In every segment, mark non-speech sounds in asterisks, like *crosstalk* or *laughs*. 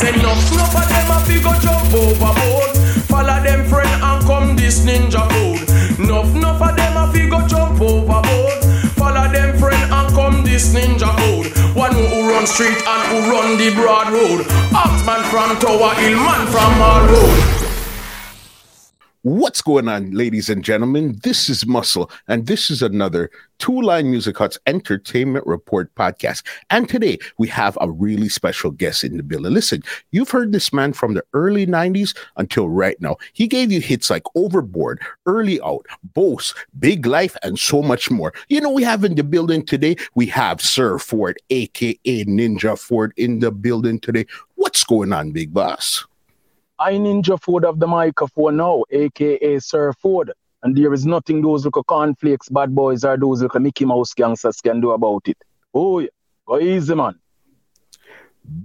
Say enough, enough of them a fi go jump overboard. Follow them friend and come this ninja code. Enough, enough of them a fi go jump overboard. Follow them friend and come this ninja code. One who run street and who run the broad road. Oxman from Tower Hill, man from Mall Road. What's going on, ladies and gentlemen? This is Muscle, and this is another Two Line Music Hut's Entertainment Report podcast. And today we have a really special guest in the building. Listen, you've heard this man from the early 90s until right now. He gave you hits like Overboard, Early Out, Boast, Big Life, and so much more. You know, we have in the building today, we have Sir Ford, aka Ninja Ford, in the building today. What's going on, Big Boss? I Ninja Ford of the microphone now, aka Sir Ford. And there is nothing those little cornflakes, bad boys, or those little Mickey Mouse gangsters can do about it. Oh, yeah. Go easy, man.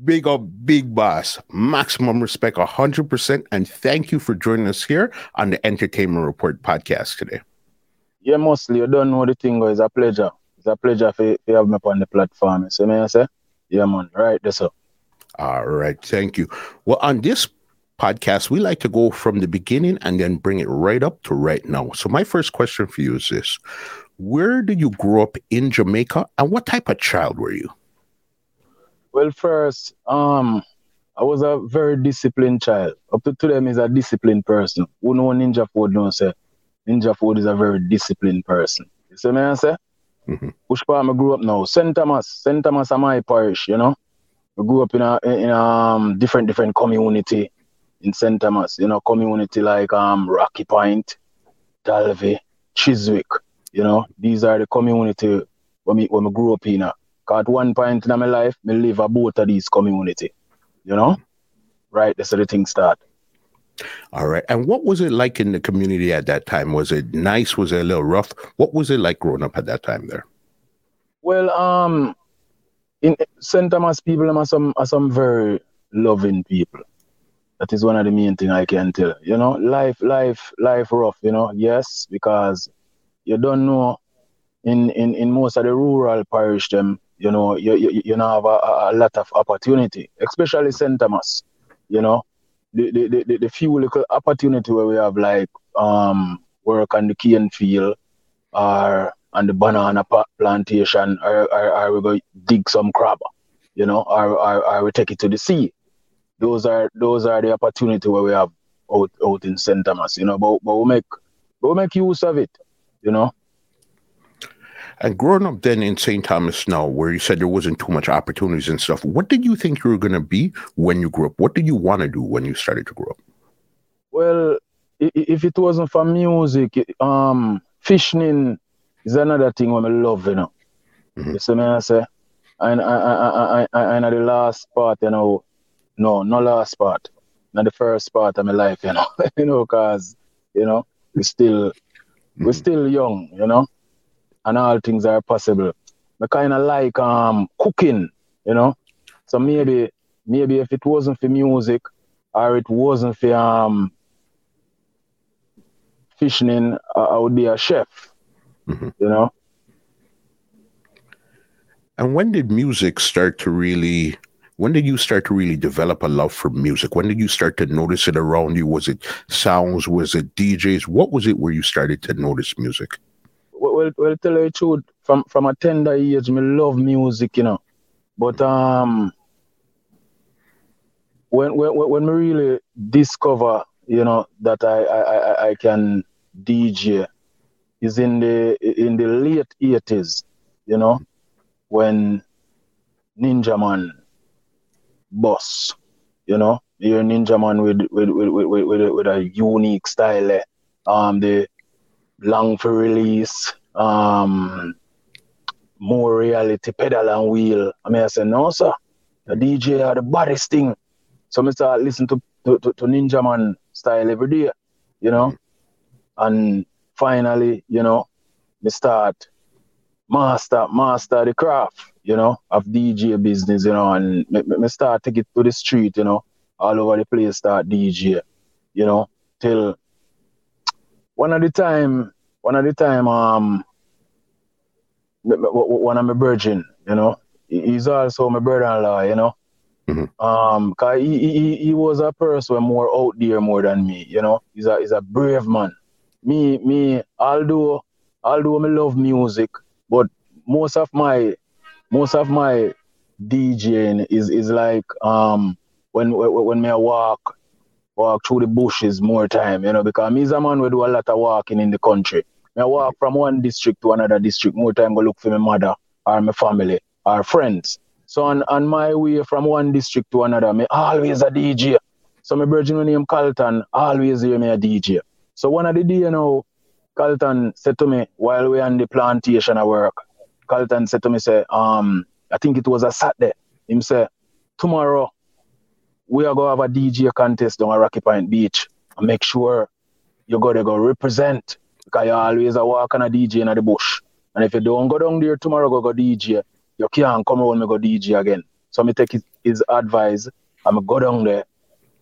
Big up, big boss. Maximum respect, 100%. And thank you for joining us here on the Entertainment Report podcast today. Yeah, mostly. You don't know the thing, It's a pleasure. It's a pleasure for, for have me on the platform. You see me, I say? Yeah, man. Right, that's all. All right. Thank you. Well, on this podcast, we like to go from the beginning and then bring it right up to right now. So, my first question for you is this Where did you grow up in Jamaica and what type of child were you? Well, first, um, I was a very disciplined child. Up to today, I'm a disciplined person. Who know Ninja Ford don't say Ninja Ford is a very disciplined person. You see me I say? Mm-hmm. Which part I grew up now? St. Thomas. St. Thomas is my parish, you know. I grew up in a in a um, different different community in St. Thomas, you know, community like um Rocky Point, Dalvey, Chiswick, you know, these are the community when me when I grew up in. Uh, at one point in my life, me live a both of these community, you know? Right, that's how the thing start. All right. And what was it like in the community at that time? Was it nice? Was it a little rough? What was it like growing up at that time there? Well, um, in St. Thomas, people are some are some very loving people. That is one of the main thing I can tell. You know, life, life, life rough. You know, yes, because you don't know in in, in most of the rural parish them. You know, you you, you know have a, a lot of opportunity, especially St. Thomas. You know, the, the, the, the few little opportunity where we have like um work on the cane field or on the banana plantation or, or, or we go dig some crab, you know, or, or, or we take it to the sea those are those are the opportunity where we have out out in St. Thomas, you know, but, but we make but we make use of it, you know. And growing up then in St. Thomas now, where you said there wasn't too much opportunities and stuff, what did you think you were gonna be when you grew up? What did you want to do when you started to grow up? Well, if it wasn't for music, um, fishing is another thing what I love, you know. Mm-hmm. You see me I say? And I, I, I, I, and the last part, you know, no, no last part. Not the first part of my life, you know. *laughs* you know, cause you know, we still mm-hmm. we're still young, you know, and all things are possible. I kind of like um cooking, you know. So maybe maybe if it wasn't for music or it wasn't for um fishing, uh, I would be a chef, mm-hmm. you know. And when did music start to really when did you start to really develop a love for music? When did you start to notice it around you? Was it sounds? Was it DJs? What was it where you started to notice music? Well, well, tell you the truth, from from a tender age, me love music, you know. But um, when when when we really discover, you know, that I I, I, I can DJ, is in the in the late eighties, you know, when Ninja Man boss. You know, you're a ninja man with with with with, with, with a unique style. Eh? Um, the long for release, um, more reality pedal and wheel. I mean, I said no, sir. The DJ are the baddest thing. So I start listen to, to, to, to Ninja Man style every day, you know. And finally, you know, me start master master the craft you know, of DJ business, you know, and me, me start take it to the street, you know, all over the place start DJ, you know, till one of the time, one of the time, um, one of my virgin, you know, he's also my brother-in-law, you know, Mm-hmm. Um, cause he, he, he was a person more out there more than me, you know. He's a he's a brave man. Me me although although I love music, but most of my most of my DJing is is like um when when, me I walk walk through the bushes more time, you know, because me's a man we do a lot of walking in the country. Me I walk from one district to another district more time go look for my mother or my family or friends. So on, on my way from one district to another, me always a DJ. So my virgin name Carlton, always hear me a DJ. So one of the day you know, Carlton said to me while we on the plantation at work, Carlton said to me, say, um, I think it was a Saturday. Him say, tomorrow we are gonna have a DJ contest on Rocky Point Beach. And make sure you gotta go represent. Because you always a walk on a DJ in the bush. And if you don't go down there tomorrow, go go DJ, you can't come around me go DJ again. So me take his, his advice. I'm go down there,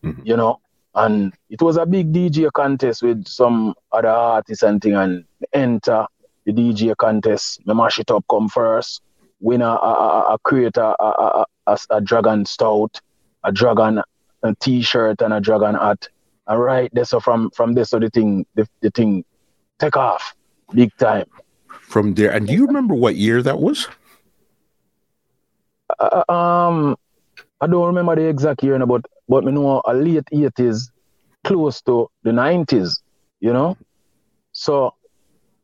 mm-hmm. you know. And it was a big DJ contest with some other artists and thing. And enter the DJ contest. Me mash it up, come first. Win a, a, a, a create a, a, a, a dragon stout, a dragon a t-shirt and a dragon hat. And right there, so from from this, so the thing, the, the thing, take off, big time. From there, and do you remember what year that was? Uh, um, I don't remember the exact year, but but me know a late eighties, close to the nineties. You know, so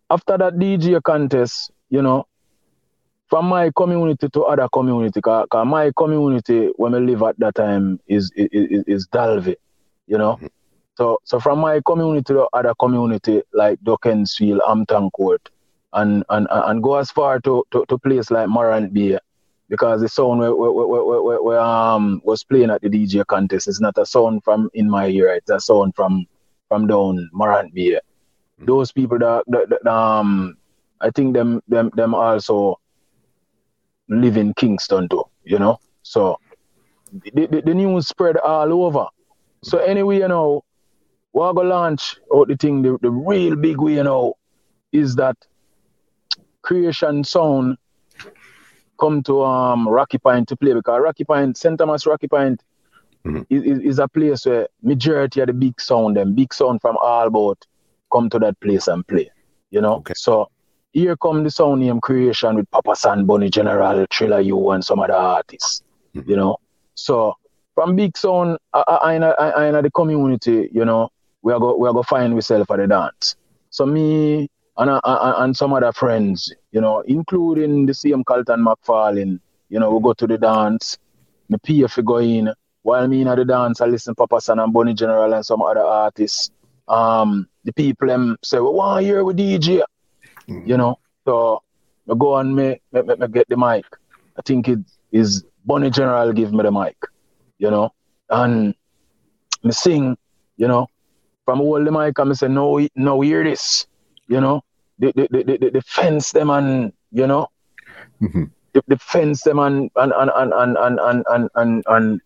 after that DJ contest, you know, from my community to other community, cause, cause my community when I live at that time is is, is Dalvey, you know. Mm-hmm. So so from my community to other community like Duckensfield, Hampton Court, and and and go as far to to, to place like Morant Bay, because the sound we, we, we, we, we, um was playing at the DJ contest is not a sound from in my ear, it's a sound from from down Morant Bay. Those people that, that, that um I think them them them also live in Kingston too, you know. So the, the, the news spread all over. So anyway, you know, we're gonna launch out the thing, the, the real big way, you know, is that creation sound come to um Rocky Point to play because Rocky Point, St. Thomas Rocky Point mm-hmm. is, is a place where majority of the big sound, them big sound from all about come to that place and play. You know? Okay. So here come the sound name creation with Papa San, Bunny General, Triller U and some other artists. Mm-hmm. You know? So from big sound I, I, I, I, the community, you know, we are go we are go find ourselves for the dance. So me and, uh, and some other friends, you know, including the same Carlton McFarlane, you know, we go to the dance, me for go in. While me in at the dance, I listen Papa San and Bunny General and some other artists. Um, the people them say, well, one year with DJ, mm. you know. So I go and me, me, me, me get the mic. I think it is Bunny General give me the mic, you know, and me sing, you know, from hold the mic and me say, no, no, hear this, you know, the, the, the, the, the fence them and you know mm-hmm. the, the fence them and and and and and and and and, and, and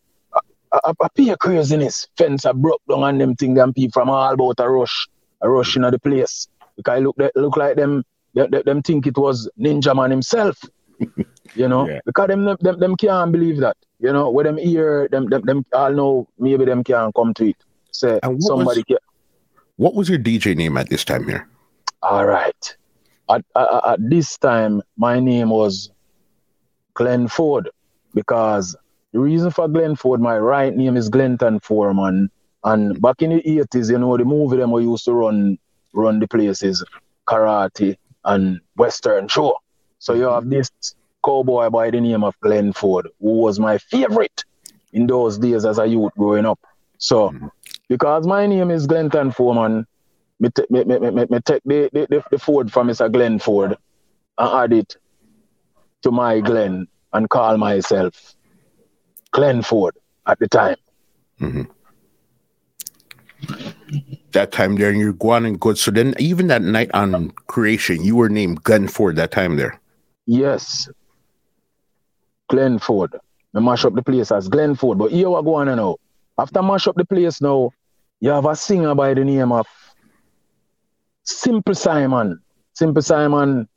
I, I appear craziness. Fence are broke down and them thing them people from all about a rush, a rush in the place. Because look look like them, them, them think it was Ninja Man himself. *laughs* you know, yeah. because them, them them can't believe that. You know, when them hear them them, them all know maybe them can't come to it. Say somebody was, can. What was your DJ name at this time here? All right. At, at, at this time, my name was Glenn Ford because the reason for Glenn Ford, my right name is Glenton Foreman. And back in the 80s, you know, the movie them we used to run run the places, karate and western show. So you have this cowboy by the name of Glenn Ford, who was my favorite in those days as a youth growing up. So because my name is Glenton Foreman, me, te- me, me, me, me take the, the, the Ford from Mr. Glenn Ford and add it to my Glenn and call myself Glenn Ford at the time. Mm-hmm. That time there, and you're going and good. So then, even that night on creation, you were named Glenn Ford that time there. Yes, Glenn Ford. I mash up the place as Glenn Ford. But here what going on now. After mash up the place now, you have a singer by the name of Simple Simon. Simple Simon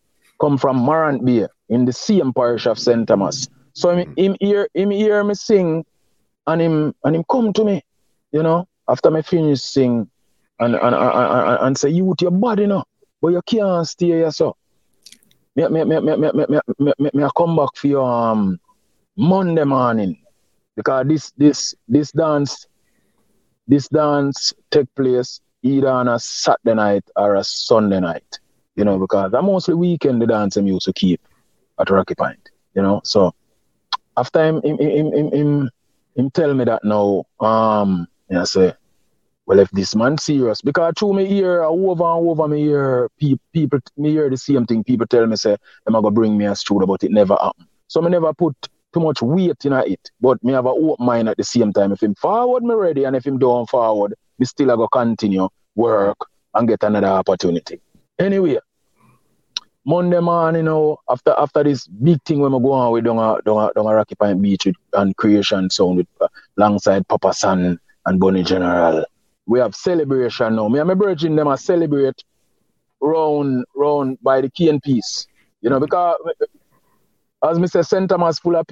come from Morant Bay in the same parish of St. Thomas. So him, him hear him hear me sing and him and him come to me, you know, after me finish sing and and, and, and, and say, you with your body, you know, but you can't stay here, so. Me, me, me, me, me, me, me, me, me, me, I come back for you um, Monday morning because this this this dance this dance take place either on a Saturday night or a Sunday night, you know, because I mostly weekend the dance I used to keep at Rocky Point, you know. So after him him him him, him, him tell me that now, um, I say, well, if this man serious, because through me hear over and over me hear pe- people me hear the same thing. People tell me say, "Am I gonna bring me a studio?" But it never happen. So me never put too much weight in it. But me have a open mind at the same time. If him forward, me ready, and if him down forward, me still I go continue work and get another opportunity. Anyway, Monday morning, you know, after after this big thing when we go on with down a, down a, down a Rocky Point Beach with, and Creation Sound with uh, alongside Papa San and Bunny General. We have celebration now. Me and my virgin them a celebrate round round by the key and piece. You know, because as Mr. St. Thomas full of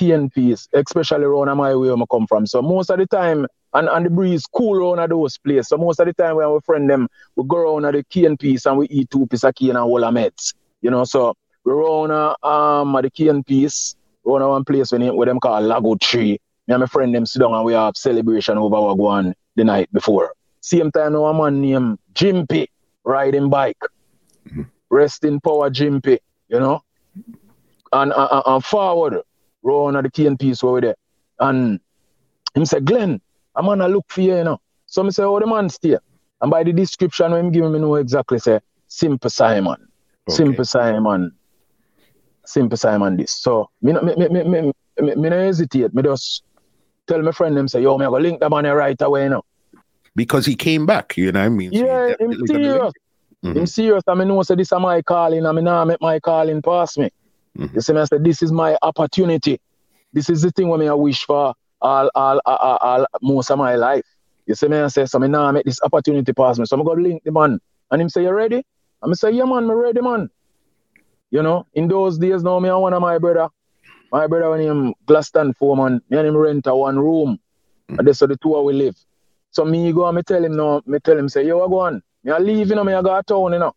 and piece, especially around my way where I come from. So most of the time and, and the breeze cool around those places. So most of the time when we friend them, we go around at the key and piece and we eat two pieces of key and whole of meds. You know, so we around uh, um at the key and piece, around one place when where them call Lago Tree. Me and my friend them sit down and we have celebration over what go the night before. Same time now a man named Jimpy riding bike. Mm-hmm. Rest in power Jimpy, you know. And, and, and forward, round at the key and piece over there. And him say, Glenn, I'm gonna look for you, you know. So I say, oh, the man stay. And by the description when him give me know exactly say, Simple Simon. Okay. Simple Simon. Simple Simon this. So me me me me me, me, me no hesitate. Me just tell my friend them say, yo, me I go link the man right away, you know. Because he came back, you know what I mean? So yeah, him serious. Mm-hmm. Him serious. I mean, know say this is my calling. I mean, now make my calling pass me. Mm-hmm. You see me, I said, this is my opportunity. This is the thing what me I wish for all, all, all, all, most of my life. You see me and say, so me now I make this opportunity pass me. So I'm going to link the man. And him say, you ready? I'm say, yeah, man, me ready, man. You know, in those days now, me and one of my brother, my brother when him Glaston Foreman, me and him rent a one room. Mm. And that's how the two we live. So me go and me tell him now, me tell him, say, yo, I go on. Me I leave, you know, me I go to town, you know.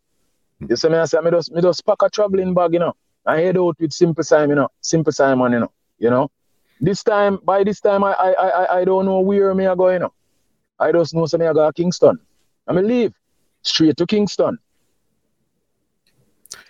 You see me, I say, me just, me just pack a traveling bag, you know. I head out with Simple Simon, you know. Simple Simon, you know. You know. This time, by this time, I I I, I don't know where me are going. Now. I just know some I go to Kingston. I mean, leave straight to Kingston.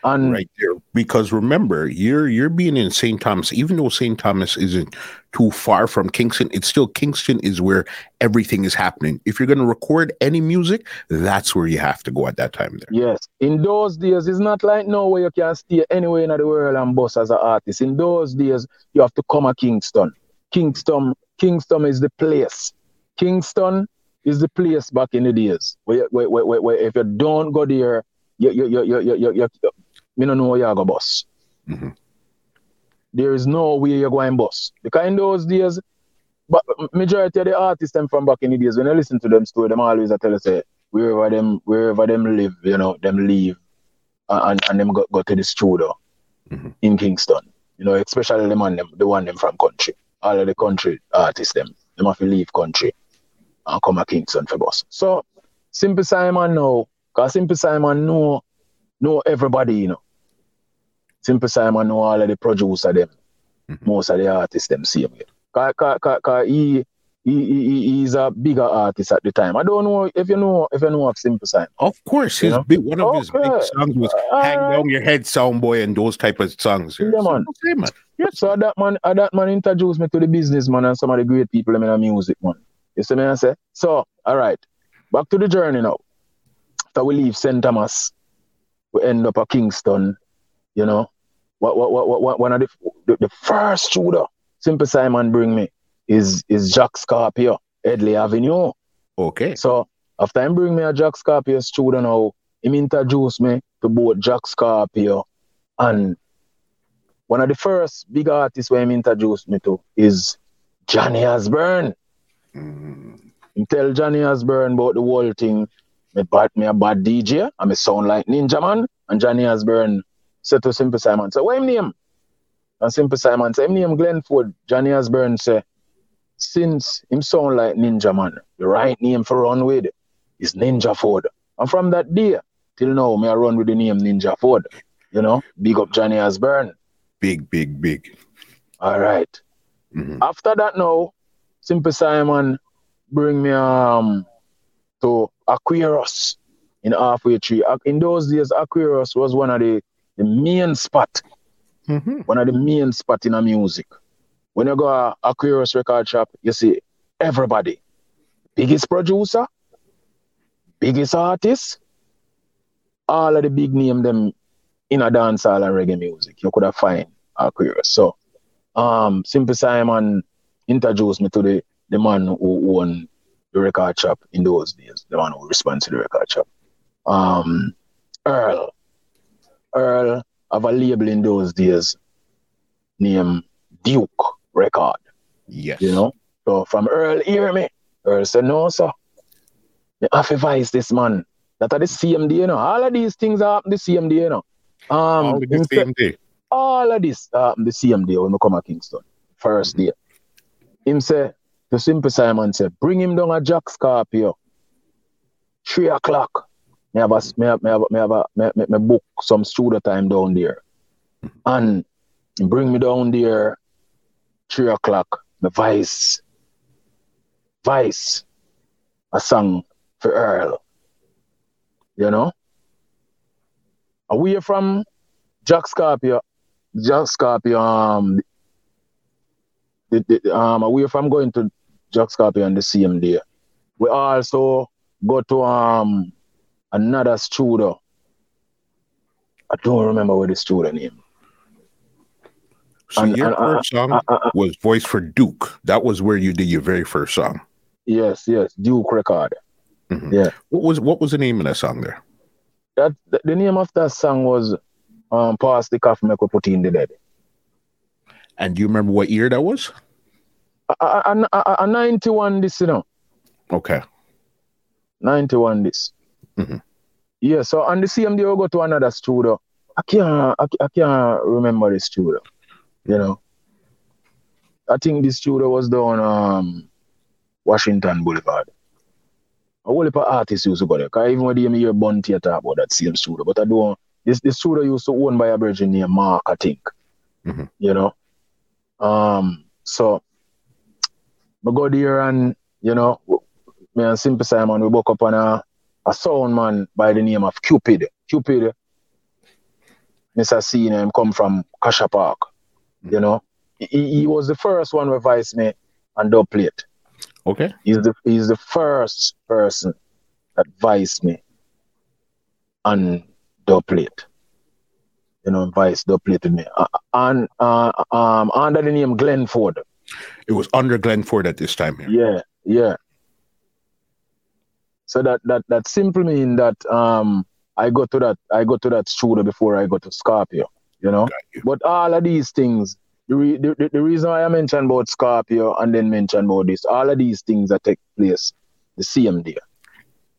Right there, because remember, you're you're being in St. Thomas, even though St. Thomas isn't too far from Kingston, it's still Kingston is where everything is happening. If you're going to record any music, that's where you have to go at that time. There. Yes, in those days, it's not like now where you can stay anywhere in the world and boss as an artist. In those days, you have to come to Kingston. Kingston, Kingston is the place. Kingston is the place back in the days where, where, where, where, where if you don't go there, you, you, you, you, you, you, you, me don't know where you go bus. Mm-hmm. There is no way you're going bus. Because in those days, but majority of the artists them from back in the days, when I listen to them story, them always I tell us say wherever them wherever them live, you know, them leave and, and them go, go to the studio mm-hmm. in Kingston. You know, especially the man them the one them from country. All of the country artists them, them have to leave country and come to Kingston for bus. So Simple Simon now, because Simple Simon know know everybody, you know. Simple Simon know all of the producer them, mm-hmm. most of the artists them same way. Cause, cause, cause, cause he, he, he, he's a bigger artist at the time. I don't know if you know if you know of Simple Simon. Of course, his big one of okay. his big songs was uh, "Hang Down Your Head, Soundboy" and those type of songs. Yeah, man. Yes. So that man, uh, that man introduced me to the businessman and some of the great people in the music man. You see me I say? So, all right, back to the journey now. After we leave St. Thomas, we end up at Kingston, you know. What, what, what, what, one of the, the, the first shooter Simple Simon bring me is is Jack Scorpio, Headley Avenue. Okay. So after him bring me a Jack Scorpio studio now, him introduce me to both Jack Scorpio and one of the first big artists where him introduced me to is Johnny Osbourne. Mm. Him tell Johnny Osbourne about the whole thing me bad me a bad DJ and me sound like Ninja Man and Johnny said to Simple Simon, say, what him name? And Simple Simon say, him name Glenn Ford. Johnny Osbourne say, since him sound like Ninja Man, the right name for run with is Ninja Ford. And from that day till now, me I run with the name Ninja Ford. You know, big up Johnny Osbourne. Big, big, big. All right. Mhm. After that now, Simple Simon bring me um to Aquarius in halfway tree. In those days, Aquarius was one of the, the main spot, Mhm. one of the main spot in the music. When you go to Aquarius record shop, you see everybody. Biggest producer, biggest artist, all of the big name them in a dancehall and reggae music. You could have find Aquarius. So um Simple Simon introduced me to the, the man who owned the record shop in those days, the man who responds to the record shop. Um Earl. Earl have a label in those days named Duke Record, Yes. you know. So from Earl hear me. Earl said, No, sir. You have to advise this man. That are the same day, you know. All of these things happen the same day, you know. Um, All the same day. all of this the same day when I come to Kingston. First day. Him say, the simple Simon said, bring him down a Jack Scorpio. Three o'clock. Me have a, me have, me have, me have a, me, me, me book some studio time down there. And bring me down there, three o'clock. My vice, vice, a song for Earl. You know? Away from Jack Scorpio, Jack Scorpio, um, the, the, um, away from going to Jack Scorpio on the same day, we also go to um another studio. I don't remember what the studio name. So And- your and- uh, first song uh, uh, uh, was Voice for Duke. That was where you did your very first song. Yes, yes, Duke Record. Mhm. Yeah. What was what was the name of that song there? That the, the name of that song was um Pass the Coffee Make Put in the Dead. And do you remember what year that was? A, a, a, a, a 91 this, you know. Okay. 91 this. Mhm. Yeah, so on the same day we go to another studio. I can't I, I can't remember the studio. You know. I think the studio was down um Washington Boulevard. A whole heap of artists used to go there. Cause even when they hear Bun Theater about that same studio. But I don't this the studio used to own by a virgin named Mark, I think. Mhm. You know. Um so we go there and you know me and Simple Simon, we woke up on a, a sound man by the name of Cupid. Cupid, Mr. C, him come from Cassia Park. You know, he, he was the first one vice me and dub plate. Okay. He's the he's the first person that me and dub plate. You know, vice dub plate with me. Uh, and uh, um, under the name Glenn Ford. It was under Glenford at this time here. Yeah, yeah. So that that that simply mean that um I go to that I go to that studio before I go to Scorpio, you know. You. But all of these things, the, re- the, the, reason why I mentioned about Scorpio and then mentioned about this, all of these things that take place the same day.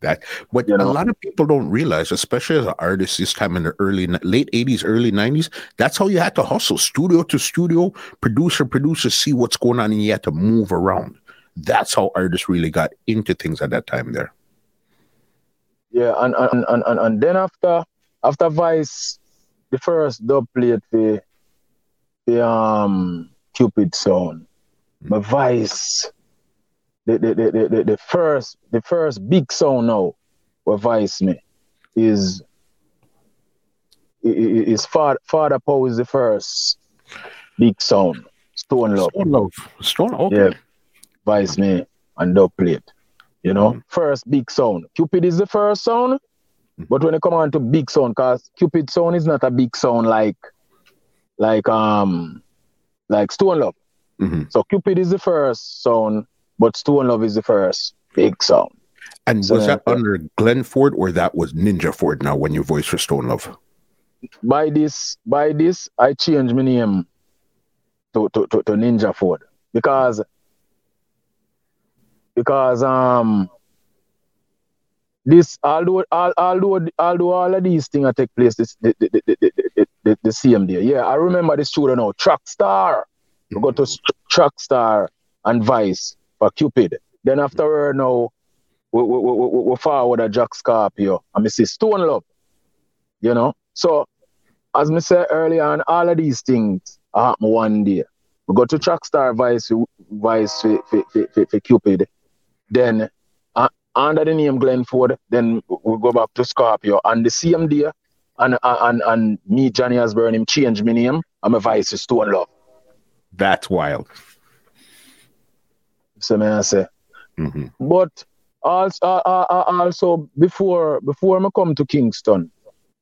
That, but You a lot of people don't realize, especially as an artist this time in the early, late 80s, early 90s, that's how you had to hustle studio to studio, producer, producer, see what's going on, and you had to move around. That's how artists really got into things at that time there. Yeah, and and, and, and, and then after after Vice, the first dub plate the the um Cupid sound. But Vice the the, the, the, the, the first the first big song now where Vice me is is Father Father Poe is the first big song. Stone Love. Stone Love. Stone, okay. Yeah. Vice me and dub plate. You know, Mhm. first big sound. Cupid is the first sound, Mhm. but when it come on to big sound, cause Cupid sound is not a big sound like like um like Stone Love. Mhm. So Cupid is the first sound, but Stone Love is the first big sound. And So was that that- under Glenn Ford or that was Ninja Ford now when you voice for Stone Love? By this, by this, I changed my name to, to, to, to Ninja Ford because because um this although all although although all of these things take place this the, the, the, the, the, the, the same day. Yeah, I remember the studio now. Track Star. We go to Track Star and Vice for Cupid. Then after now, we, we, we, we, we forward a Jack Scorpio. And me see Stone Love. You know? So, as me said earlier on, all of these things happen one day. We go to Trackstar Vice, Vice for, for, for, for Cupid. Then, uh, under the name Glenn Ford, then we go back to Scorpio. And the same day, and, and, and me, Johnny Osbourne, him change my name. I'm a Vice Stone Love. That's wild. So, may I say. Mm-hmm. But also, uh, uh, uh, also before before I come to Kingston,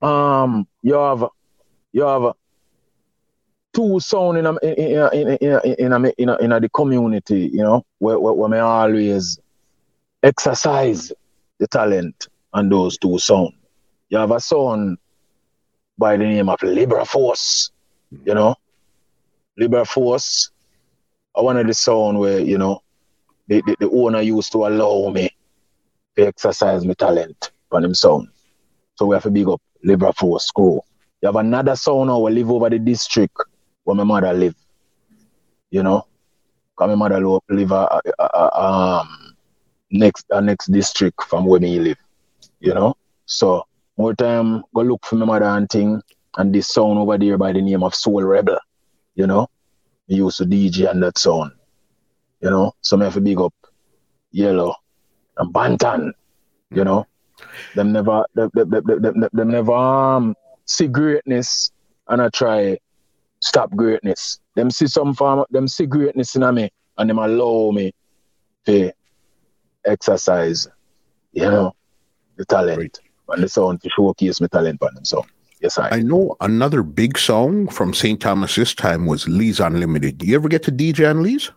um, you have you have two sound in a, in a, in a, in in in, in the community, you know, where, where, where I always exercise the talent and those two sound. You have a son by the name of Libra Force, you know. Libra Force, I wanted the sound where, you know, the, the, the owner used to allow me to exercise my talent on him sound. So we have to big up Libra Force School. You have another sound now we live over the district where my mother live. You know? Because my mother live uh, uh, uh, um, next uh, next district from where me live. You know? So more time go look for my mother and thing and this sound over there by the name of Soul Rebel. You know? Me used to DJ and that sound. You know? So me have to big up Yellow and Bantan. You know? Them never them, them, them, them, them never um, see greatness and I try stop greatness. Them see some form them see greatness in me and them allow me to exercise, you know, the talent right. and the sound to showcase my talent on them. So yes, I I know another big song from St. Thomas this time was Lee's Unlimited. Do you ever get to DJ on Lee's?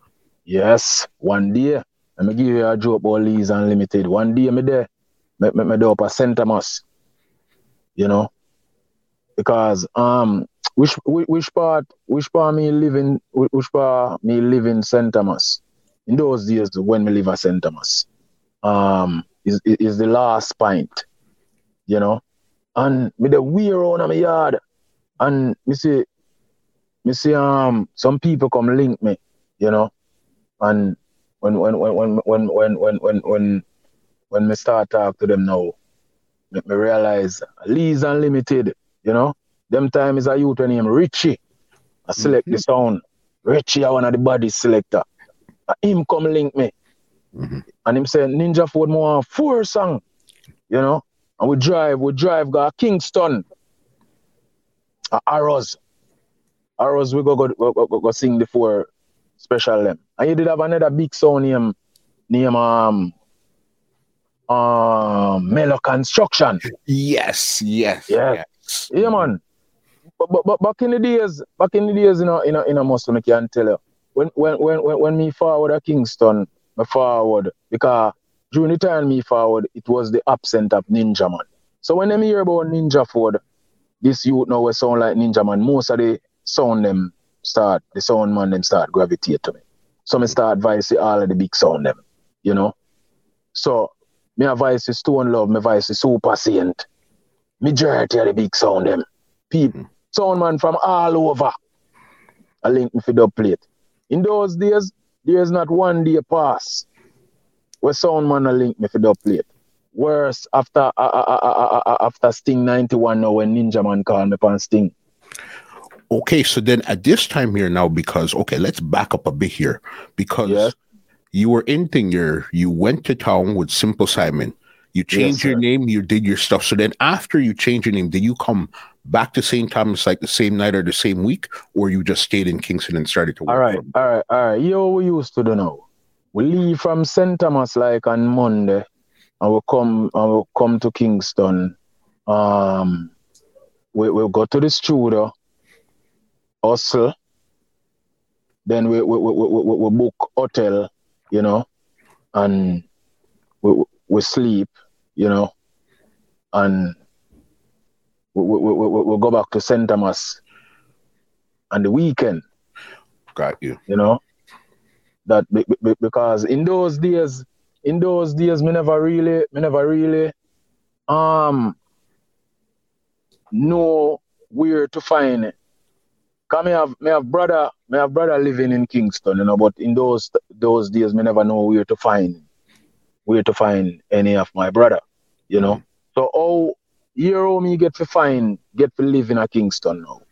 Yes, one day. Let me give you a joke about Lee's Unlimited. One day me there, me, me, me do up a St. Thomas. You know, because um which which part which part me live in which part me live in St. Thomas in those days when me live at St. Thomas um is is the last point you know and me the wear around my yard and me see me see um some people come link me you know and when when when when when when when when when when me start talk to them now me, me realize Lee's Unlimited you know, them time is a youth named Richie. I select mm-hmm. the sound. Richie, I one of the body selector. And him come link me. Mm-hmm. And him say Ninja Ford more four song. You know? And we drive, we drive, go Kingston. Uh, Arrows. Arrows, we go go, go, go, go sing the four special them. And you did have another big sound name, name um um Mellow Construction. Yes, yes, yes. yes. Yeah, man. But, but, but back in the days, back in the days, you know, in a, in a Muslim, I can tell you, when, when, when, when, when me forward at Kingston, me forward, because during the time me forward, it was the absent of Ninja Man. So when them hear about Ninja Ford, this youth now will sound like Ninja Man, most of the sound them start, the sound man them start gravitate to me. So me start advise all of the big sound them, you know. So me advice is Stone Love, my advice is Super Saint majority of the big sound them. People, mm. sound man from all over. I link me for the plate. In those days, there's not one day pass where sound man a link me for the plate. Worse after uh, uh, uh, after Sting 91 now when Ninja Man called me upon Sting. Okay, so then at this time here now, because okay, let's back up a bit here. Because you were in Thinger, you went to town with Simple Simon. You changed yes, your name, you did your stuff. So then after you changed your name, did you come back to St. Thomas like the same night or the same week, or you just stayed in Kingston and started to work? All right, all right, all right. Yo, we used to do now. We leave from St. Thomas like on Monday and we come and we come to Kingston. Um we we go to the studio, hustle. Then we we, we, we, we book hotel, you know, and we, we sleep, you know, and we, we, we, we, we'll go back to St. Thomas on the weekend. Got you. You know, that because in those days, in those days, me never really, me never really, um, know where to find Cause me have me have brother, me have brother living in Kingston, you know, but in those those days me never know where to find where to find any of my brother, you know. So how here how me get to find get to live in a Kingston now.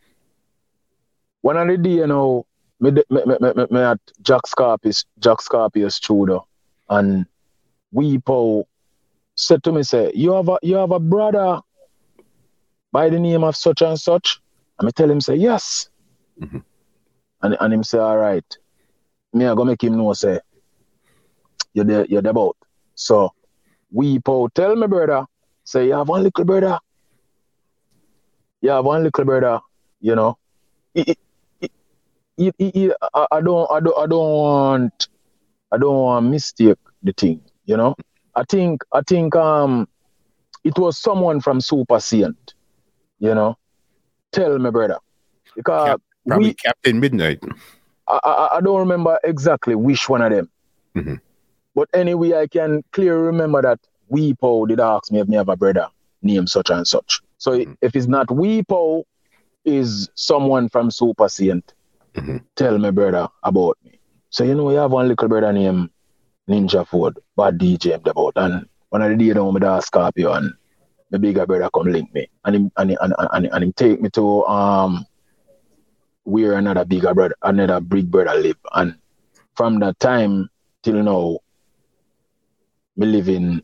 One of the day, you know, me, me, me, me, me, at Jack Scorpio's, Jack Scorpio's studio, and we Paul said to me, say, you have a you have a brother by the name of such and such? And me tell him, say, yes. Mhm. And, and him say, all right. Me I go make him know, say, you're there, you're there about. So we tell me brother, say, you have one little brother. You have one little brother, you know. He- he- he- I, I don't I don't I don't want I don't want mistake the thing, you know. I think I think um it was someone from Super Saint, you know. Tell me, brother. Because Cap- Probably we Captain Midnight. I, I, I don't remember exactly which one of them. Mhm. But anyway, I can clearly remember that Weepo did ask me if me have a brother named such and such. So Mhm. if it's not Weepo, is someone from Super Saint. Mhm. Tell me, brother, about me. So you know, you have one little brother named Ninja Ford, bad DJ him about. And one of the day down with the Scorpio and my bigger brother come link me. And him and, him- and, and, and, and him take me to um where another bigger brother, another big brother live. And from that time till now, me live in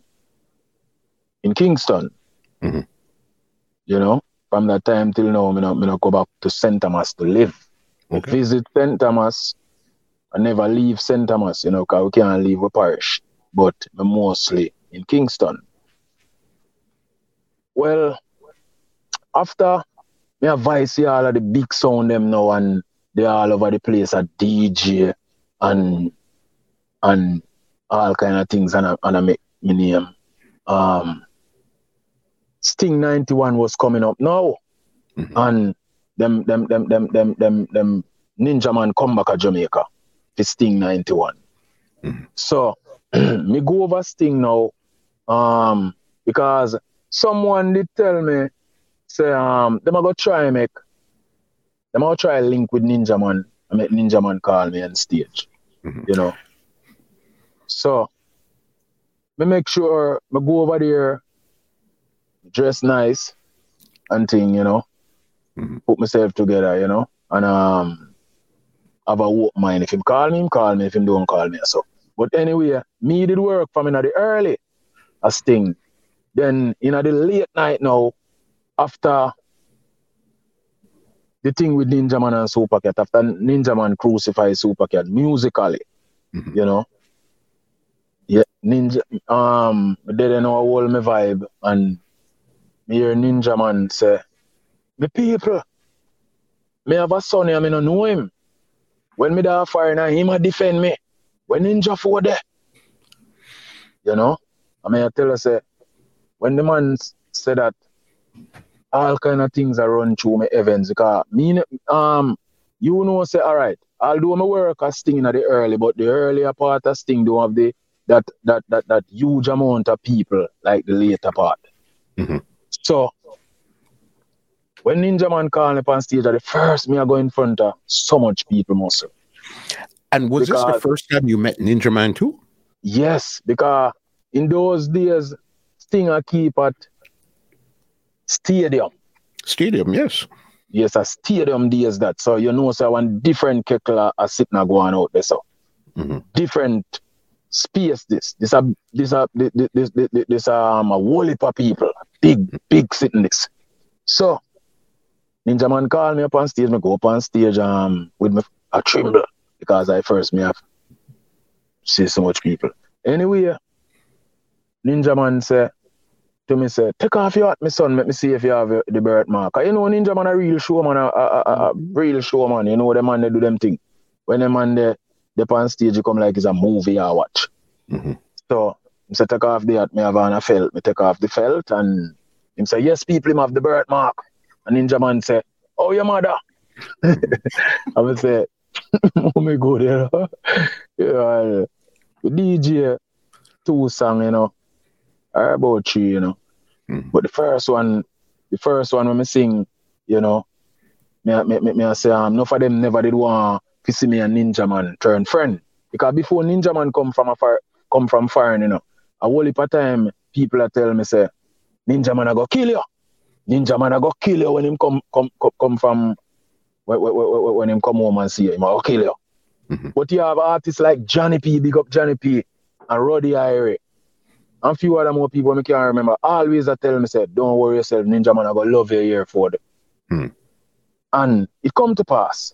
in Kingston. Mhm. You know, from that time till now, me not, me not go back to St. Thomas to live. Okay. Visit St. Thomas. I never leave St. Thomas, you know, because we can't leave a parish. But mostly in Kingston. Well, after me advise see all of the big sound them now and they all over the place at DJ and and all kind of things and I, and I make me name. Um Sting 91 was coming up now Mhm. and them them them them them them them Ninja Man come back to Jamaica for Sting 91. Mhm. So *clears throat* me go over Sting now um because someone did tell me say um them a go try make them a go try link with Ninja Man I make Ninja Man call me on stage. Mhm. You know. So me make sure me go over there dress nice and thing, you know. Mhm. Put myself together, you know. And um have a walk mind. If him call me, him call me. If him don't call me, so. But anyway, me did work from in the early a thing. Then in the late night now, after the thing with Ninja Man and Supercat, after Ninja Man crucify Supercat musically, Mhm. you know. Yeah, Ninja um they didn't know all my vibe and me hear Ninja Man say, Me people, me have a son here, me no know him. When me da now, him a defend me. When Ninja for there. You know? I mean I tell her say, when the man said that all kind of things are run through my events because me um you know say all right I'll do my work as Sting in the early but the earlier part of Sting don't have the that that that that huge amount of people like the later part Mhm. So when Ninja Man call me on stage at the first me I go in front of so much people muscle And was this the first time you met Ninja Man too? Yes, because in those days, Sting I keep at stadium. Stadium, yes. Yes, a stadium days that. So you know, so one different keckler are sitting and going out there. So Mhm. different space. This, this a, this a, this, this, this, this, um a whole heap of people, big, big sitting this. So Ninja Man call me up on stage. Me go up on stage um with me a tremble because I first me have see so much people. Anyway, Ninja Man say to me say, take off your hat, my son, let me see if you have the birthmark. You know, Ninja Man a real showman, a, a, a, a real showman. You know, the man they do them thing. When the man they, they on stage, you come like it's a movie I watch. Mhm. So, I say, take off the hat, me have on a felt. Me take off the felt and him say, yes, people, him have the birthmark. And Ninja Man say, oh, your mother. *laughs* I would say, *laughs* oh my God, *laughs* you know. yeah, the DJ, two song, you know, or about three, you know. Mhm. But the first one, the first one when me sing, you know, me, I- me, me, me I say, um, enough of them never did want to see me a Ninja Man turn friend. Because before Ninja Man come from a far, come from foreign, you know, a whole heap of time people are tell me say, Ninja Man I go kill you. Ninja Man I go kill you when him come come come, come from when, when, when, when him come home and see you, him I go kill you. Mhm. But you have artists like Johnny P, big up Johnny P, and Roddy Irie, and few other more people I can't remember. Always I tell me say, don't worry yourself, Ninja Man I go love you here for them. Hmm. And it come to pass.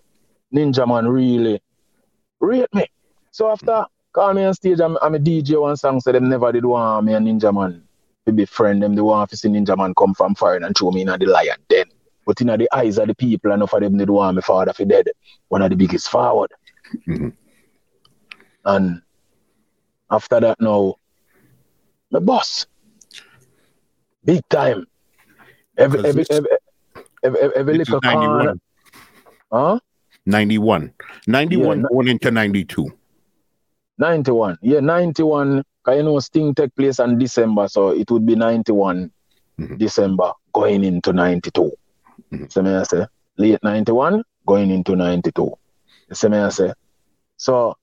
Ninja Man really rate me. So after call me on stage, I'm, I'm a DJ one song, so them never did want me and Ninja Man to be friend. Them they want to see Ninja Man come from foreign and throw me in the lion den. But in the eyes of the people, enough of them did want me father for dead. One of the biggest forward. Mhm. And after that now, the boss. Big time. Every every every every, every, every little corner. Huh? 91. 91 Yeah, going into 92. 91. Yeah, 91. Cause you know Sting take place in December, so it would be 91 Mhm. December going into 92. Mhm. So may I say late 91 going into 92. So may I say. So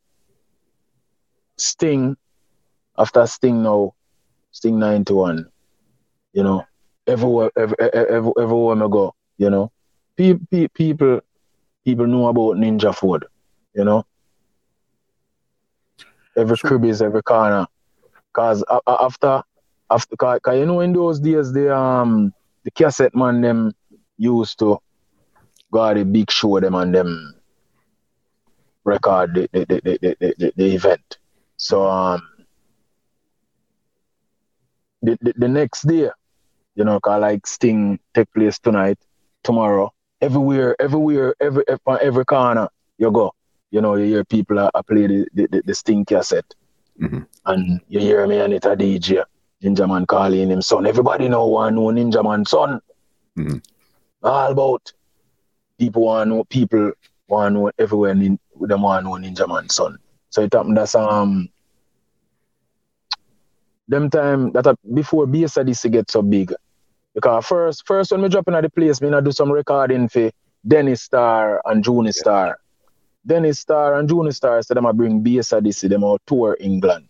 Sting after Sting now, Sting 91, you know, everywhere every, every, everywhere I go, you know, pe- pe- people people know about Ninja Ford, you know. Every crib is every corner. Cause a- a- after after cause, you know in those days the um the cassette man them used to go the big show them and them record the the, the, the, the, the, the event. So um the, the, the next day, you know, cause like Sting take place tonight, tomorrow, everywhere, everywhere, every every, every corner you go, you know, you hear people are, are play the, the, the, Sting cassette. Mhm. And you hear me and it a DJ, Ninja Man calling him son. Everybody know one know Ninja Man son. Mhm. All about people want know people want know everywhere nin, them want know Ninja Man son. So it happened that um them time that before Bass Odyssey get so big. Because first first when me drop in at the place, me I do some recording for Dennis Star and Juni Star. Dennis Star and Juni Star said them I bring Bass Odyssey, them out tour England.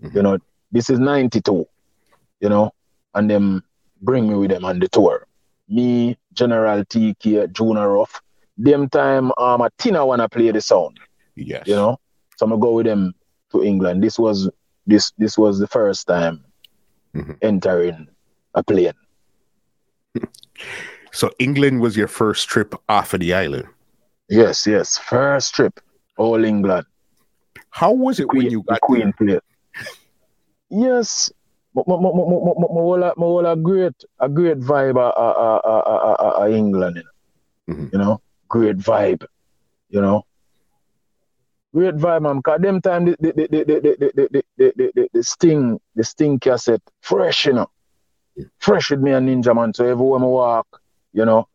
Mhm. You know, this is 92, you know, and them bring me with them on the tour. Me, General TK, Junior Ruff. Them time um a Tina wanna play the sound Yes. you know. So I'm gonna go with them to England. This was this this was the first time Mhm. entering a plane so England was your first trip off of the island. Yes, yes, first trip, all England. How was it Queen, when you got Queen there? yes, but my, my, my, my, my, whole, my whole a great a great vibe a uh, uh, uh, England, you know? Mm-hmm. you know, great vibe, you know. Great vibe, man. Cause them time the the the the the the the, the, the, the, the sting the sting cassette fresh, you know. Fresh with me and Ninja Man. So everywhere I walk, you know.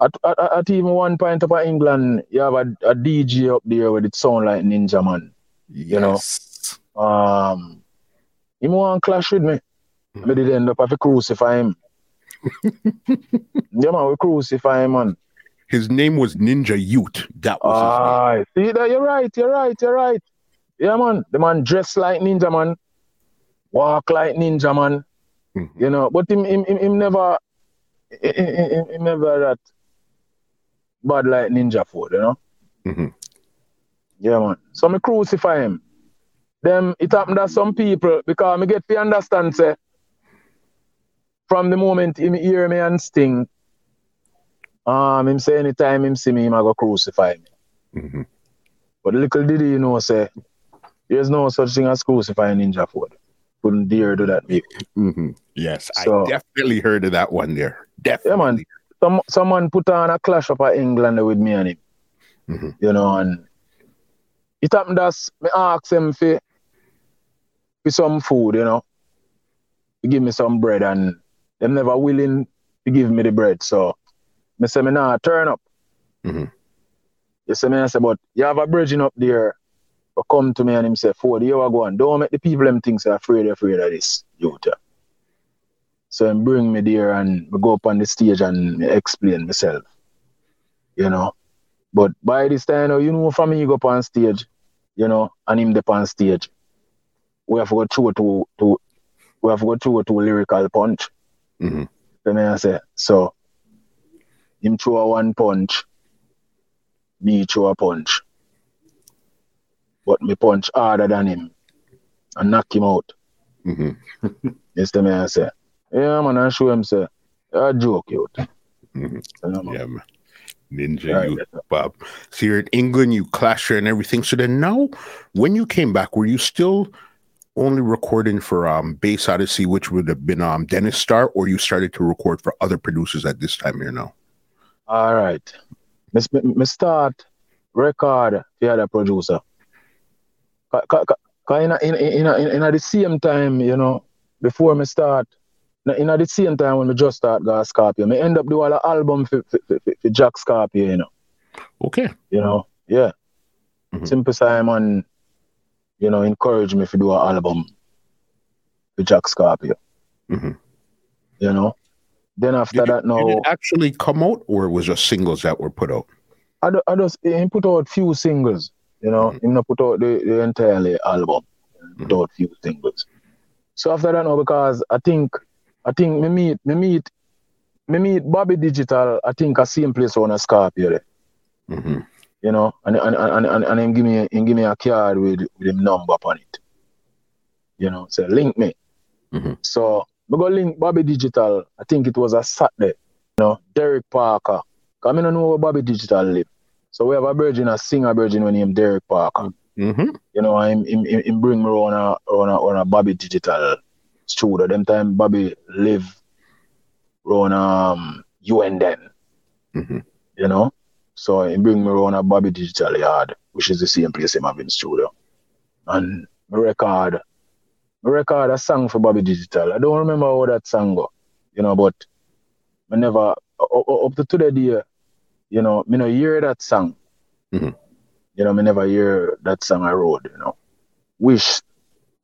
At, at, at even one point up in England, you have a, a DJ up there with it sound like Ninja Man. you know. Yes. Um, him want clash with me. Mhm. Me did end up have to crucify him. *laughs* yeah, man, we crucify him, man. His name was Ninja Youth. That was Ah, see that you're right, you're right, you're right. Yeah, man. The man dressed like ninja man, walk like ninja man. You know, but him, him, him, him never, him, him, never that bad like Ninja Ford. You know. Mhm. Yeah, man. So me crucify him. Them it happened that some people because me get to understand say from the moment him hear me and sting, um, him say anytime him see me, him I go crucify me. Mhm. But little did he know, say, there's no such thing as crucifying Ninja Ford. Couldn't dare do that. Me. Mhm. Yes, So- I definitely heard of that one there. Definitely. Yeah, man. Some someone put on a clash up at England with me and him. Mhm. You know, and it happened that me ask him for, for some food, you know. To give me some bread and them never willing to give me the bread. So me say me nah turn up. Mhm. You see me I say, but you have a bridging up there. But come to me and him say, Ford, you are going. Don't make the people them think say afraid, afraid of this yeah." So him bring me there and we go up on the stage and explain myself. you know. But by this time, you know, from me you go up on stage, you know, and him up on stage, we have to go through to, to we have to go through to lyrical punch. Mm-hmm. So me I say, so him throw a one punch, me throw a punch. But me punch harder than him and knock him out. Mm-hmm. *laughs* Yes, the man say. Yeah, man, I show him say, I joke you. Mhm. You know. Yeah, man. Ninja, Right, you Bob. So you're in England, you clasher and everything. So then now, when you came back, were you still only recording for um Bass Odyssey, which would have been um Dennis Star, or you started to record for other producers at this time here now? All right. Me, me start record the other producer. Cause, cause, in, a, in, in, a, in, the same time, you know, before me start, in, the same time when me just start Gas Scorpio, me end up doing an album for, for, for, for Jack Scorpio, you know. Okay. You know, yeah. Mhm. Simple Simon, you know, encouraged me to do an album for Jack Scorpio, Mhm. you know. Then after Did, that, now. did it actually come out, or it was just singles that were put out? I, do- I just he put out few singles, you know. Mhm. He not put out the, the entire album. Out few singles. So after that now, because I think I think me meet me meet me meet Bobby Digital. I think a same place on a Scorpio there, Mm-hmm. you know, and and and and, and him give me him give me a card with with him number upon it, you know. Say link me. Mhm. So we go link Bobby Digital. I think it was a Saturday, you know. Derek Parker. Cause I don't know where Bobby Digital live. So we have a virgin, a singer virgin when him Derek Parker. Mm-hmm. You know, him, him, him, bring me on a, on a, on a Bobby Digital studio. Them time Bobby live on um UN then, Mm-hmm. you know. So he bring me on a Bobby Digital yard, which is the same place him have in studio. And record, record a song for Bobby Digital. I don't remember how that song go, you know, but I never u- u- up to today day, you know, me no hear that song. Mhm. You know, me never hear that song I wrote, you know. Wish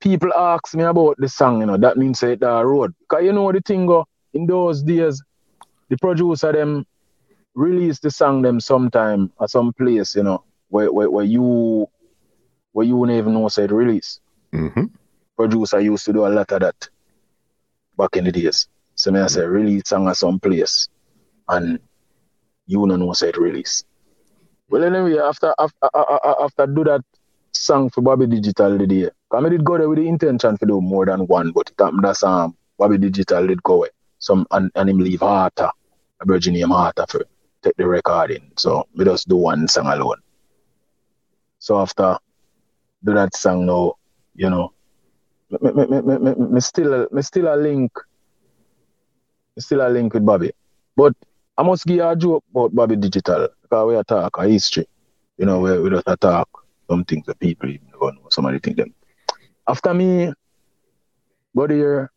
people ask me about the song, you know, that means say that I wrote. Cause you know the thing go, in those days, the producer them release the song them sometime at some place, you know, where where, where you where you wouldn't even know say it release. Mm-hmm. Producer used to do a lot of that back in the days. So me I say release song at some place and you know say it release. Well anyway, after after after do that song for Bobby Digital the day, cause I did go there with the intention to do more than one, but it happened that um Bobby Digital did go away. Some and, and him leave Harta, a virgin name Harta for take the recording. So we just do one song alone. So after do that song now, you know, me, me, me, me, me, still me still a link still a link with Bobby. But I must give you a joke about Bobby Digital because we are talk a history. You know, we we just talk some things that people even don't know. Somebody think them. After me, go there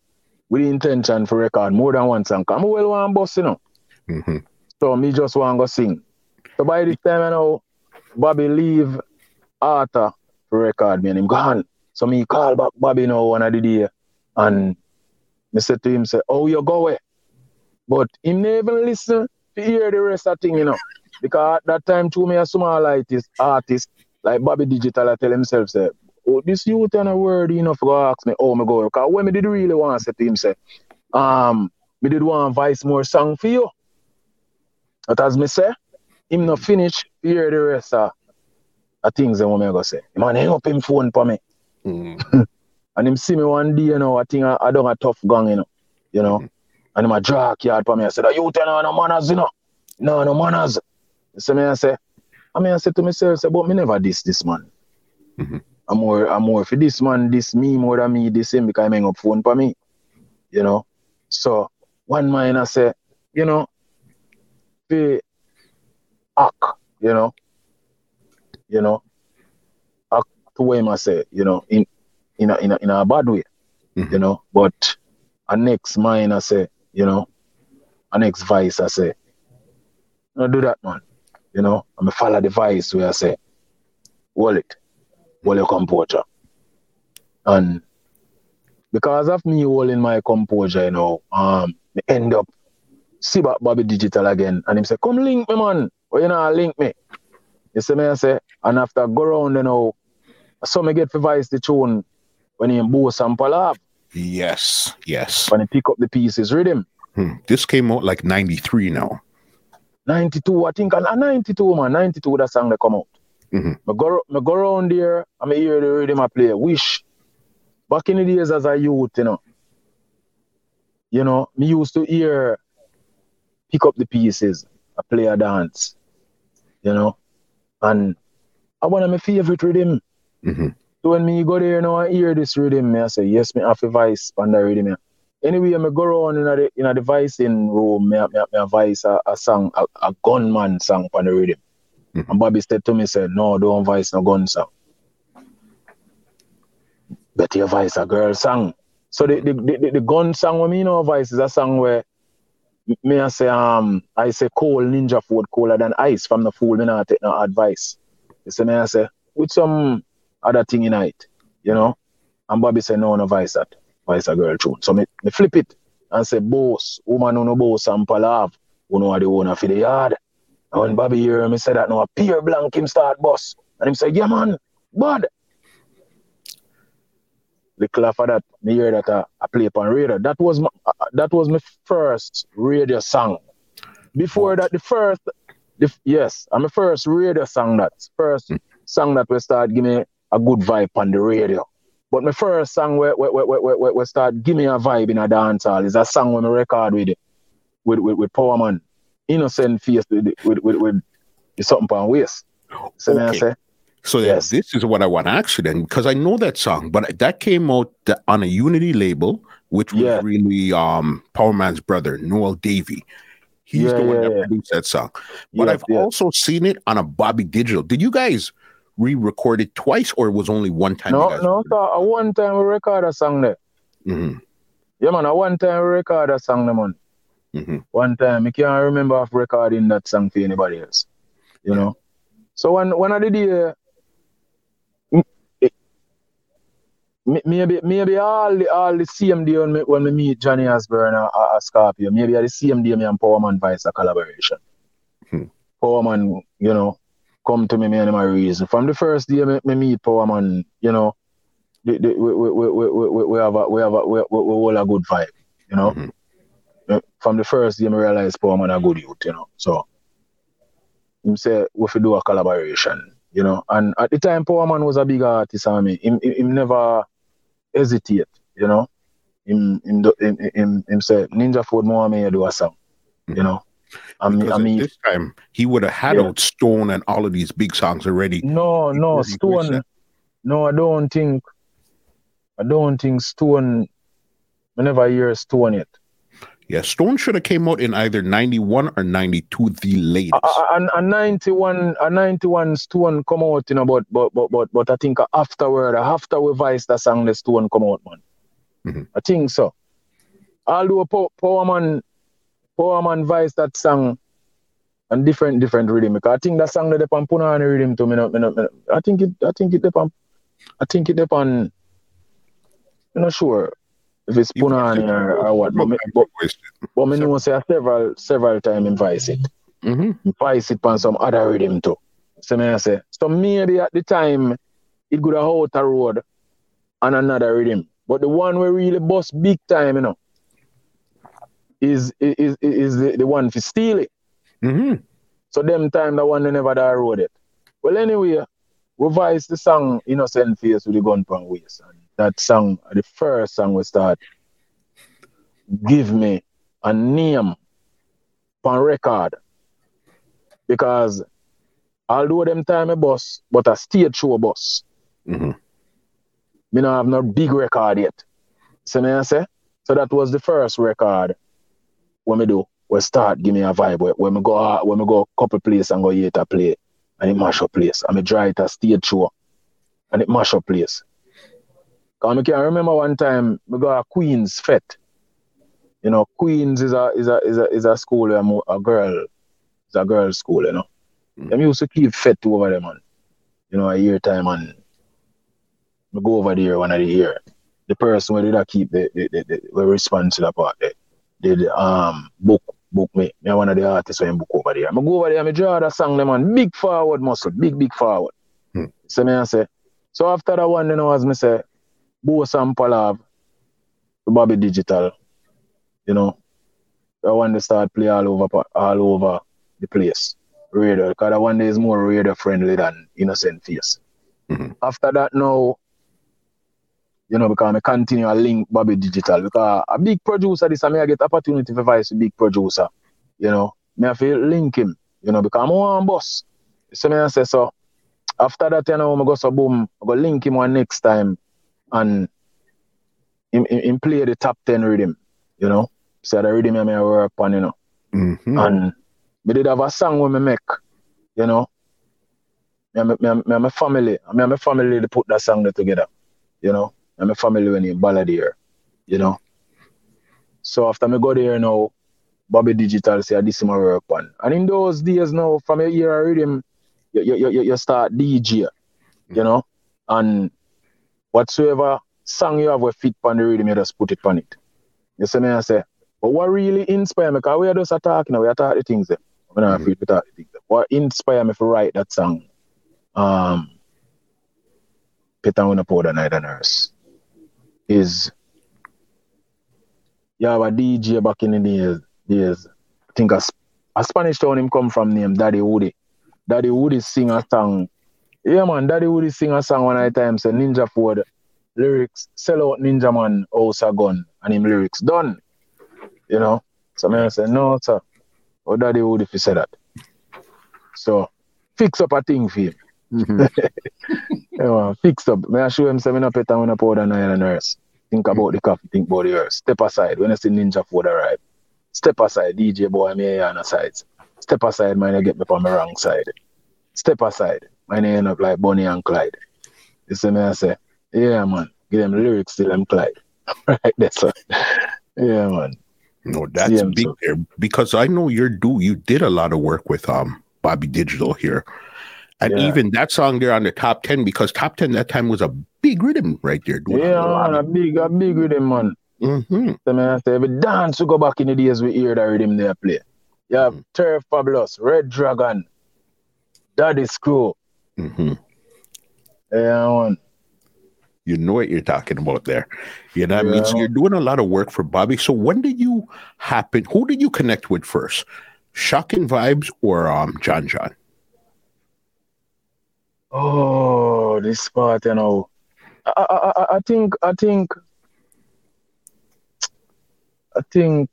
with the intention for record more than one song. I'm well one boss, you know. Mm-hmm. So me just want to sing. So by this time, you know, Bobby leave Arthur for record me and him gone. So me call back Bobby now one of the day and me said to him, say, oh, you go away. But him never even listen to hear the rest of the thing, you know. Because at that time, to me, a small artist, artist like Bobby Digital, I tell himself, say, oh, this youth and a word, you know, for ask me, oh, me go. Because when me did really want to say to him, say, um, me did want Vice more song for you. But as me say, him not finish hear the rest of the things that me go say. Man, hang up him phone for me. Mm-hmm. *laughs* And him see me one day, you know, I think I, I done a tough gang, you know. You know. Mhm. And him a draw card for me. I said, Are you tell no no manners, you know. No, no manners. So me I say, I mean I said to myself, say, but me never diss this man. Mhm. I'm more I'm more for this man, this me more than me, this him because I hang up phone for me. You know. So one man I say, you know, the act, you know. You know. Act to way I say, you know, in in a in a in a bad way Mhm. you know. But a next mine, I say, you know, An next vice, I say, no do that, man. You know, I'm a follow the vice where I say, wallet, wallet composure. And because of me holding my composure, you know, um, me end up see Bobby Digital again, and him say, come link me, man. Well, you know, I link me. You see me, I say, and after I go around, you know, so me get for vice the tune when he in and Palab. Yes, yes. When he pick up the pieces rhythm. Hmm. This came out like 93 now. 92, I think, and 92, man, 92, that song that come out. Mhm. Me go, me go around there, me hear the rhythm I play. Wish. Back in the days as a youth, you know, you know, me used to hear, pick up the pieces, I play a dance, you know, and I one of my favorite rhythm. Mhm. So when me go there now I hear this rhythm, me I say, yes, me have a voice on the rhythm. yeah. Anyway, me go around in the in the voicing room, me, me, me voice a, a song, a, a gunman song on the rhythm. Mhm. And Bobby said to me, said, no, don't voice no gun song. But your voice a girl song. So the the, the, the, the gun song when me know voice is a song where me I say um I say cold Ninja Ford colder than ice from the fool me not take no advice. You see me I say with some other thing in it, you know. And Bobby say no no voice that. Voice a girl tune. So me, me flip it and say boss, woman who no boss and palav, who know the owner for the yard. And when Bobby hear me say that no a blank him start boss. And him say, Yeah man, bud. Little after that, me hear that uh, I play upon radio. That was my, uh, that was my first radio song. Before that, the first, the, yes, I'm the first radio song that first song that we start give me a good vibe on the radio. But my first song where where, where, where, where start give me a vibe in a dance hall is a song when I record with with with, with Power Man, innocent face with with with, with, something on waist. So me I say, So Yes. this is what I want to ask you then, because I know that song, but that came out on a Unity label, which was Yeah. really um Power Man's brother, Noel Davey. He's Yeah, the one yeah, that produced that song. But I've also seen it on a Bobby Digital. Did you guys re-record it twice, or it was only one time? no no so a one time we record a song there. Mhm, Yeah man, a one time we record a song there man. mhm. one time I can't remember of recording that song for anybody else. You know? So when when I did the uh, maybe maybe all the all the same day when me when me meet Johnny Osbourne or, or, or Scorpio, maybe at the same day me and Power Man Vice a collaboration. Hmm. Power Man, you know, come to me, me and my reason. From the first day me, me meet Power Man, you know, the, the, we, we, we, we, we, we have a we have a we, we, we all a good vibe, you know Mhm. uh, from the first day, I realized Power Man a good youth, you know. So him say we should do a collaboration, you know. And at the time, Power Man was a big artist on me. Him, him, him never hesitate, you know. Him, him, him, him, him say Ninja Ford more me do a song, you know. I mean, I mean, this time he would have had Yeah. out Stone and all of these big songs already. no, no, Stone. that. No, I don't think. I don't think Stone. Whenever I never hear Stone yet. Yeah, Stone should have came out in either 91 or 92, the latest. a, a, a 91 a 91 stone come out you know but but but but, but i think afterward after we vice that song the stone come out man Mhm. i think so although Po- power man power man vice that song and different different rhythm because i think that song that depend punani rhythm to me, no, me, no, me no- i think it i think it depend i think it depend i'm not sure if it's voiced it or, or what but me, but, it. but me know say several several time in vice it Mhm. vice it on some other rhythm too. So me I say, so maybe at the time it could have out a road on another rhythm. But the one where really bust big time, you know, is is is, the, the one for steal it. Mhm. So them time the one they never da wrote it. Well anyway, we vice the song Innocent Face with the gun pan waist. And that song, the first song we start give me a name on record. Because although them time a bus, but I a stage show bus. Mhm. Me not have no big record yet. See me I say? So that was the first record when me do. We start give me a vibe when me go out, when me go couple place and go yet a play and it mash up place. And me draw it a stage show and it mash up place. Cause me can remember one time we go a Queen's Fete. You know, Queens is a is a is a is a school where mo- a girl it's a girls' school, you know. Mm. Them used to keep fete over there, man. You know, a year time and we go over there one of the year. The person where did I keep the the, the, the, the response to that part they did um book book me. Me one of the artists when book over there. I go over there, I draw the song them man, big forward muscle, big, big forward. Hmm. So me I say, so after that one, you know, as me say, Bo sample of the Bobby Digital, you know, that one they start play all over all over the place. Radio, because that one is more radio friendly than innocent face. Mhm. After that now, you know, because I continue to link Bobby Digital because a big producer this I get opportunity for with big producer. You know, me I feel link him, you know, because I'm one boss. So me I say so after that, you know, I go so boom, I go link him one next time and him, him, him play the top ten rhythm, you know. So the rhythm I may work on, you know. Mhm. And me did have a song when me make, you know. Me and me, me, me and my family, me and my family they put that song together, you know. And my family when in Balladeer, you know. So after me go there now, Bobby Digital say ah, this is my work on. And in those days now, from your ear rhythm, you, you, you, you start DJ, you know, and whatsoever song you have a fit on the rhythm, you just put it on it. You see me I say, but what really inspire me, because we are just talking, we are talking things there. We're not afraid to talk the things there. What inspire me to write that song? Um, Peter Winner Powder Night and Nurse is have a DJ back in the days, days I think a, a Spanish town him come from named Daddy Woody. Daddy Woody sing a song. Yeah man, Daddy Woody sing a song one night time say Ninja Ford lyrics sell out Ninja Man house a gun and him lyrics done. You know? So I say, no sir. Oh Daddy Woody if you say that. So fix up a thing for him. Mhm. Yeah, man, fix up. May I show him say me no pet and when I powder and iron nurse. Think about the coffee, think about the earth. Step aside when I see Ninja Ford arrive. Step aside, DJ boy, me here on the sides. Step aside, man, I get me on my wrong side. Step aside, man, I end up like Bonnie and Clyde. You see me, I say, yeah, man, give them lyrics to them Clyde. *laughs* right, that's all. Yeah, man. No, that's Yeah, big so- because I know you're do you did a lot of work with um Bobby Digital here. And Yeah. even that song there on the top 10 because top 10 that time was a big rhythm right there Yeah, man, a big, a big rhythm, man. Mhm. So I say, every dance we go back in the days we hear that rhythm they play. You have Mm. Terror Fabulous, Red Dragon, Daddy Screw. Mhm. Yeah, man. You know what you're talking about there. You know what I mean? So you're doing a lot of work for Bobby. So when did you happen? Who did you connect with first? Shocking Vibes or um John John? Oh, this part, you know. I, I, I, I think, I think, I think,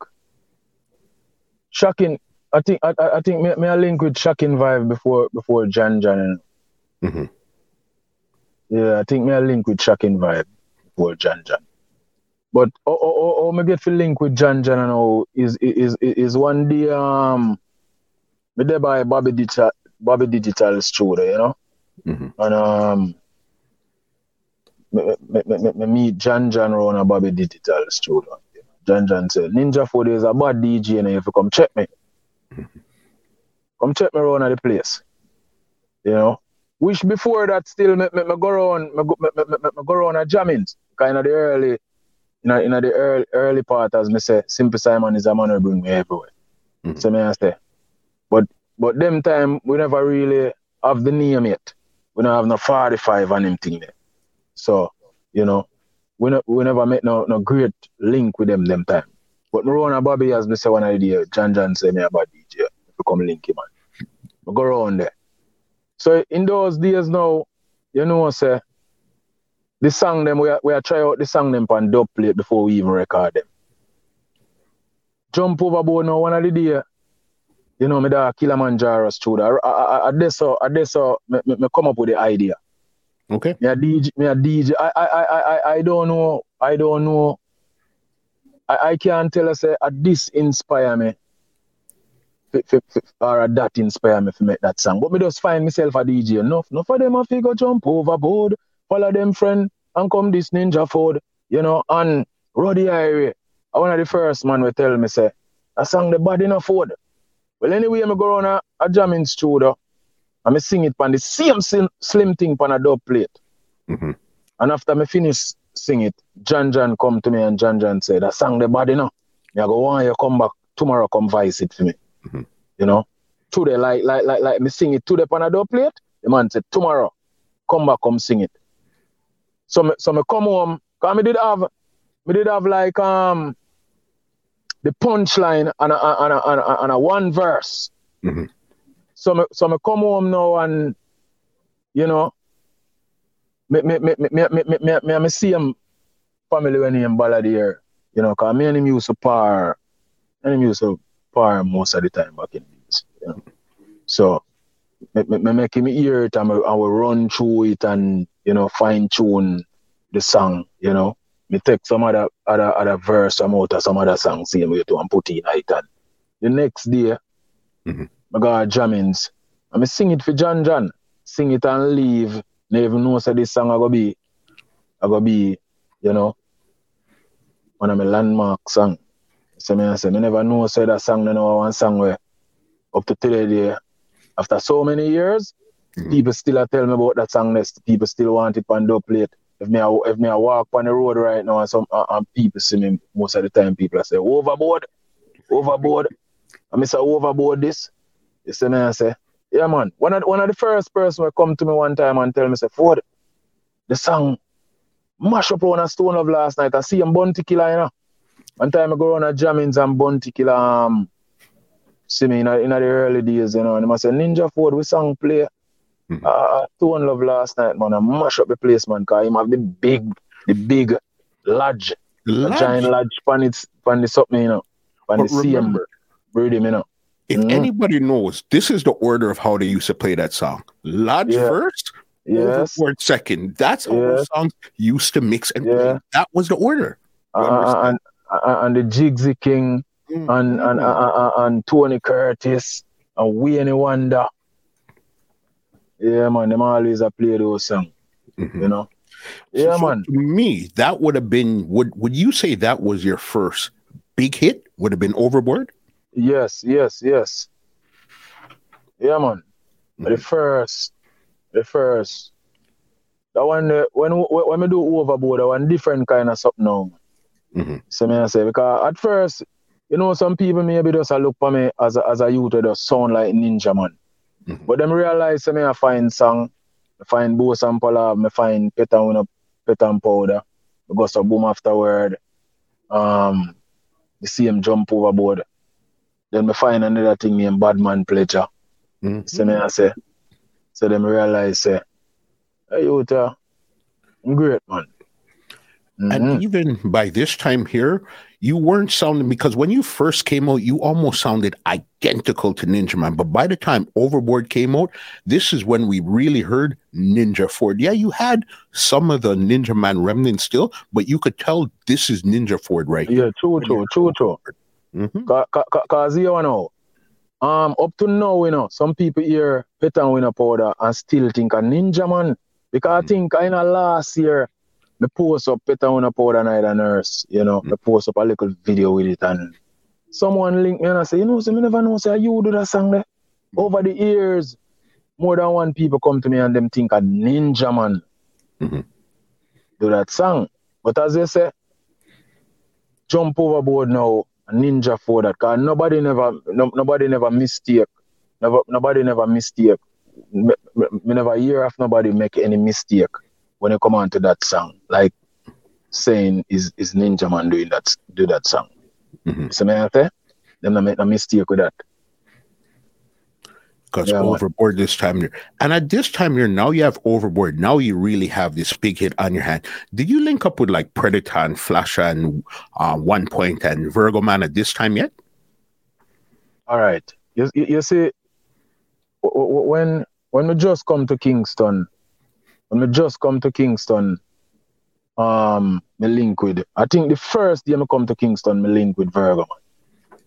shocking. I think, I, I think, me, me I link with shocking vibe before, before John John. Mhm. Yeah, I think me I link with shocking vibe before John John. But oh, oh, oh, oh, me get to link with John John and all is is is is one day um, me there by Bobby Digital, Bobby Digital studio, you know. Mhm. And um, me, me, me, me, John John around a Bobby Digital studio. John John said, Ninja Food is a bad DJ and you have to come check me. Come check me around at the place. You know? Which before that still me, me, me go around me, go- me, me, me, me go around a jamming. Kind of the early you know, in the early early part as me say, Simple Simon is a man who bring me everywhere. Mhm. So me I say. But but them time we never really have the name yet. We don't have no 45 and them thing there. So, you know, we, no, we never make no, no great link with them them time. But Marona Bobby, as me say one idea, John John say me about DJ. If you come link him, man. We go around there. So in those days now, you know, what say, the song them, we are, we are try out the song them on dub plate before we even record them. Jump overboard now one of the day, you know, me da Kilimanjaro studio. I, I, I, I, so, I, so, me, me, me come up with the idea. Okay. Me a DJ, me a DJ. I, I, I, I, I- don't know. I don't know. I, I can't tell us uh, this inspire me. fi- fi- Or that inspire me to make that song. But me just find myself a DJ. Enough, enough of them a figure jump overboard. Follow them friend and come this Ninja Ford. You know, and Roddy Irie. I one of the first man will tell me say, I sang the body enough food. Well anyway, I me go on a, a jamming studio. And me sing it on the same slim, slim thing on a dub plate. Mhm. And after me finish sing it, John John come to me and John John said, I sang the body now. Me I go, why you come back tomorrow come vice it for me. Mhm. You know? Today, like like like like me sing it today on a dub plate, the man said, tomorrow, come back, come sing it. So me so me come home, cause me did have me did have like um the punchline and a, and a, and a, and a one verse. Mhm. So me so me come home now and you know me me me me me me me, me, me, me see him family when he in Balladeer, you know, cause me and him used to par and him used to par most of the time back in the days, you know. So me, me, me make him hear it and I will run through it and you know fine tune the song, you know. Me take some other other other verse some out of some other song same way to and put it in it and the next day Mhm. I got Jammys and me sing it for John John. Sing it and leave. Never know say this song I go be I go be, you know, one of my landmark song. So me I say me never know say that song no know one song where up to today day, after so many years, Mhm. people still a tell me about that song next. People still want it on dub plate. If me a, if me a walk on the road right now and some uh, and people see me most of the time people I say overboard, overboard. I say overboard this. You see me I say, yeah man. One of one of the first person who come to me one time and tell me say Ford, the song mash up on a stone of last night. I see him Bounty Killer, you know. One time I go on a Jammys and Bounty Killer um see me in, a, in a the early days, you know, and I say Ninja Ford we song play. Mhm. Uh Stone Love last night, man. I mash up the place, man, cause him have the big the big Lodge, giant lodge pan it pan the something, you know. Pan the remember- rhythm, you know. if Mhm. anybody knows, this is the order of how they used to play that song. Lodge Yeah. first, Yes. Overboard second. That's how Yes. songs used to mix and Yeah. play. That was the order. Uh, understand? and, uh, and the Jigsy King and and, Mhm. uh, uh, and Tony Curtis and Wayne Wonder. Yeah, man, them always a play those songs, Mhm. you know. Yeah, so man. To me, that would have been. Would Would you say that was your first big hit? Would have been Overboard. Yes, yes, yes. Yeah, man. The Mhm. first, the first. That one, uh, when when we do overboard, that one different kind of something now. Mm-hmm. So me I say because at first, you know, some people maybe just a look for me as a, as a youth, just sound like ninja man. Mhm. But them realize say me I find song, I find Bo and Palav, me find Petan Petan powder, go some boom afterward. Um, the same jump overboard. Then me find another thing named Badman Pleasure. Mhm. So me I say, so them realize say, hey youth, uh, I'm great man. Mhm. And even by this time here, you weren't sounding because when you first came out, you almost sounded identical to Ninja Man. But by the time Overboard came out, this is when we really heard Ninja Ford. Yeah, you had some of the Ninja Man remnants still, but you could tell this is Ninja Ford right yeah, true, true, true, true. Mhm. Ca- ca- ca- Cause you know, um, up to now, you know, some people hear Petan Winner powder and still think a ninja man. Because I think in the last year, me post up on Winner powder night and nurse, you know, me post up a little video with it and someone link me and I say, you know, so me never know say you do that song there. Over the years, more than one people come to me and them think a ninja man Mhm. do that song. But as they say, jump overboard now, a ninja for that. Cause nobody never, no, nobody never mistake. Never, nobody never mistake. Me, me, me never hear of nobody make any mistake when you come on to that song. Like saying is is Ninja Man doing that do that song. Mhm. So me I say, not make no mistake with that. because Yeah, man. overboard this time here. And at this time here, now you have overboard. Now you really have this big hit on your hand. Did you link up with like Predator and Flash and uh, One Point and Virgo Man at this time yet? All right. You, you, you see, when when we just come to Kingston, when we just come to Kingston, um, me link with. I think the first day me come to Kingston, me link with Virgo.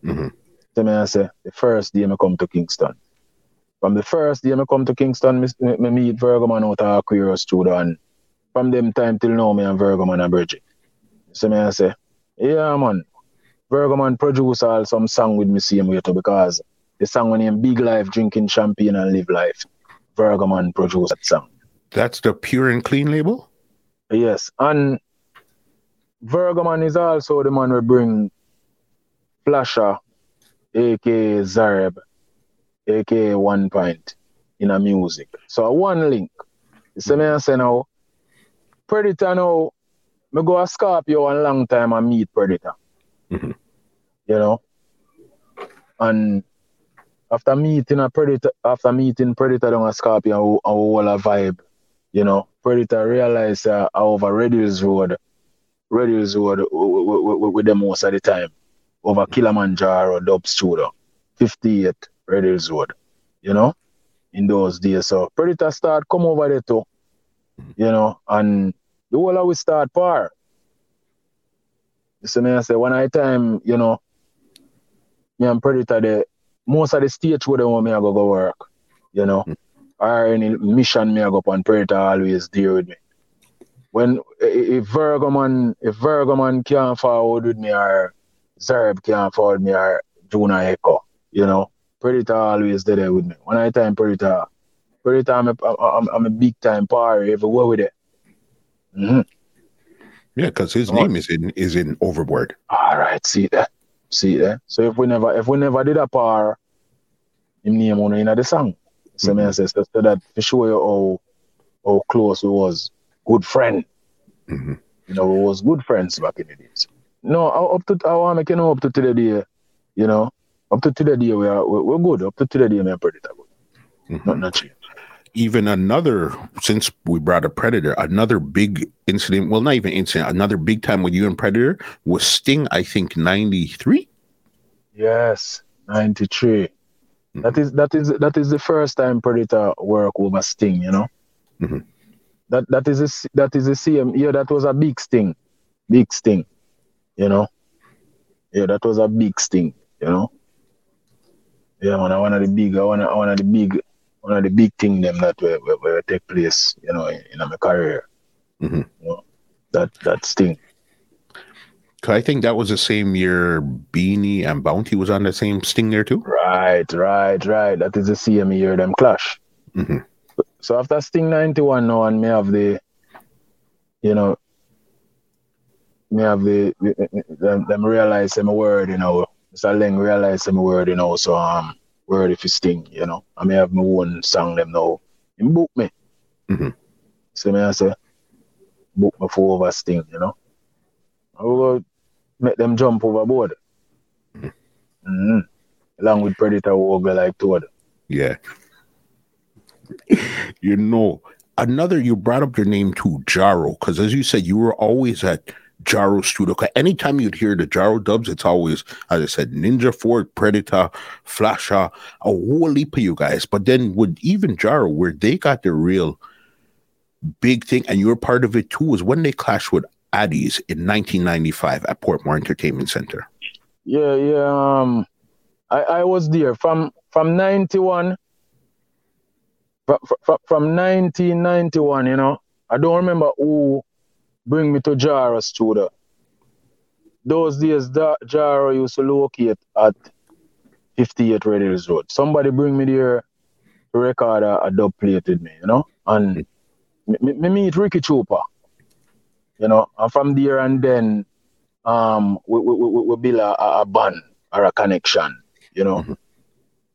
Man. Mhm. So me I say the first day me come to Kingston. From the first day me come to Kingston, me, me, me meet Virgo Man out of Aquarius studio, and from them time till now, me and Virgo Man are bridging. So me I say, yeah man, Virgo Man produce all some song with me same way too because the song when him Big Life drinking champagne and live life. Virgo Man produce that song. That's the Pure and Clean label? Yes, and Virgo Man is also the man we bring Flasher aka Zareb, aka One Point in a music. So one link. You see me I say now, Predator now, me go a Scorpio one long time and meet Predator. Mhm. You know? And after meeting a Predator, after meeting Predator down a Scorpio, our whole a vibe, you know, Predator realized uh, over Radius Road, Radius Road with, them most of the time, over Kilimanjaro Dub Studio, 58 Radius Road, you know, in those days. So Predator start come over there too, you know, and the whole of we start par. You see me, I say, one night time, you know, me and Predator, the most of the stage where they want me, I go go work, you know, or any mission me I go up Predator always deal with me. When if Virgo man, if Virgo man can't forward with me or Zerb can't forward me or Juna Echo, you know, Predator always there with me. When I time Predator, Predator, I'm a, I'm, I'm a big time party everywhere with it. hmm Yeah, because his Oh. name is in is in Overboard. All right, see that, see that. So if we never, if we never did a par, him name on in the song. So me I say so, so that to show you how how close we was, good friend. Mhm. You know, we was good friends back in the days. No, up to I want make you know up to today day, you know, up to today day we are we- we're good. Up to today day, me Predator good. Mhm. Not not change. Even another, since we brought a Predator, another big incident. Well, not even incident. Another big time with you and Predator was Sting. I think ninety three. Yes, ninety three. That is that is that is the first time Predator work over Sting, you know. Mhm. That that is a, that is the same. Yeah, that was a big sting, big sting, you know. Yeah, that was a big sting, you know. Yeah, man, one of the big, one of, one of the big, one of the big thing them that will, were, were take place, you know, in, in my career. Mhm. You know, that that sting. 'Cause I think that was the same year Beenie and Bounty was on the same Sting there too. Right, right, right. That is the same year them clash. Mhm. So after Sting 91 now and may have the, you know, may have the, them, them realize them a word, you know, Mr. Laing realize them a word, you know, so um, word if you Sting, you know, I may have my own song them now. Him book me. Mhm. So me I say, book me for over Sting, you know. Make them jump overboard. Mm-hmm. Along with Predator go like Toad. Yeah. *laughs* you know, another you brought up your name too, Jaro, because as you said, you were always at Jaro Studio. anytime you'd hear the Jaro dubs, it's always, as I said, Ninja Ford, Predator, Flasha, a whole heap of you guys. But then with even Jaro, where they got their real big thing, and you were part of it too, was when they clashed with Addies in 1995 at Portmore Entertainment Center. Yeah, yeah. Um, I, I was there from from ninety one. From, from, from 1991, you know, I don't remember who bring me to Jaro studio. Those days, da- Jaro used to locate at 58 Radius Road. Somebody bring me there to record a, a dub plate with me, you know, and me, me, me meet Ricky Trooper, you know, and from there and then um, we, we, we, we build a, a- band or a connection, you know, Mhm.